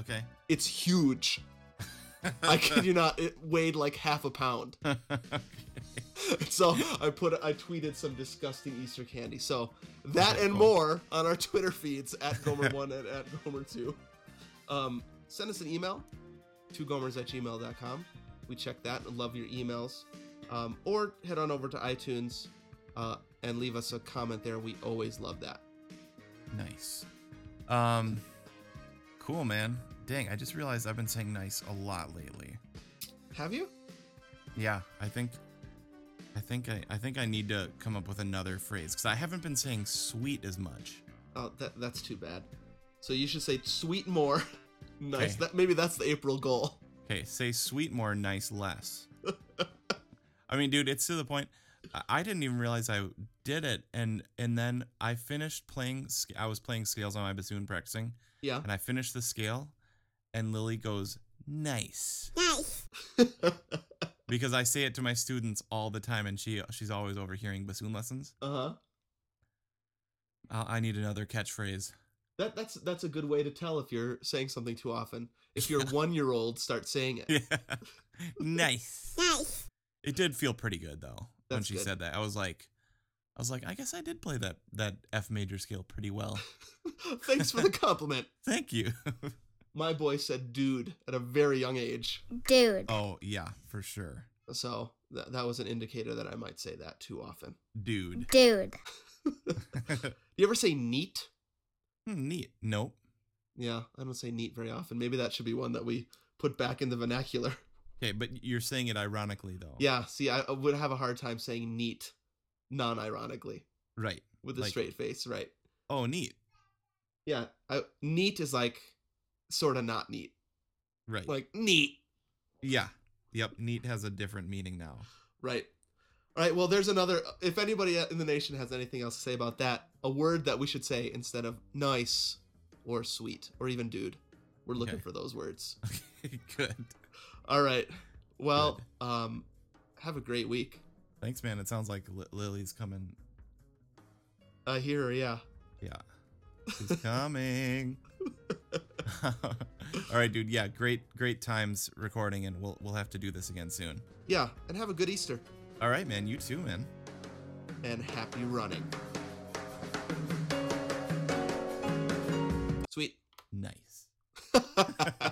Okay. It's huge. I kid you not, it weighed like half a pound. So I put I tweeted some disgusting Easter candy. So that Okay, and cool. more on our Twitter feeds at Gomer1 and at Gomer2. Um, send us an email to gomers at gmail.com. We check that and love your emails. Um, or head on over to iTunes uh, and leave us a comment there. We always love that. nice. Um, cool, man. Dang, I just realized I've been saying nice a lot lately. Have you? Yeah, I think, I think I, I think I need to come up with another phrase because I haven't been saying sweet as much. Oh, that that's too bad. So you should say sweet more. nice. Okay. That maybe that's the April goal. Okay, say sweet more, nice less. I mean, dude, it's to the point. I- I didn't even realize I did it, and and then I finished playing. I was playing scales on my bassoon practicing, Yeah. and I finished the scale, and Lily goes nice Nice. because I say it to my students all the time, and she she's always overhearing bassoon lessons. Uh huh. I I need another catchphrase. That that's that's a good way to tell if you're saying something too often. If your one year old starts saying it. Yeah, nice. Nice. It did feel pretty good though when she good. said that. I was like, I was like, I guess I did play that that F major scale pretty well. Thanks for the compliment. Thank you. My boy said dude at a very young age. Dude. oh yeah, for sure, So that, that was an indicator that I might say that too often. dude. Dude. Do you ever say neat? Hmm, Neat. Nope. Yeah, I don't say neat very often. Maybe that should be one that we put back in the vernacular. Okay, but you're saying it ironically though. Yeah, see, I, would have a hard time saying neat non ironically Right. with a Like- straight face, right? Oh, neat. Yeah, I, neat is like sort of not neat. Right. Like neat, yeah. Yep. Neat has a different meaning now. right? All right, well, there's another. Uh, if anybody in the nation has anything else to say about that, a word that we should say instead of nice or sweet or even dude, we're looking Okay. for those words. Okay. Good. All right. Well, um, have a great week. Thanks, man. It sounds like Li- Lily's coming. I hear her, yeah. Yeah. She's coming. All right, dude. Yeah, great, great times recording, and we'll we'll have to do this again soon. Yeah, and have a good Easter All right, man. You too, man. and happy running. Sweet. Nice.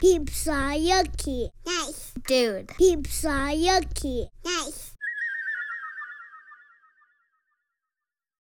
Peeps are yucky. Nice. Dude. Peeps are yucky.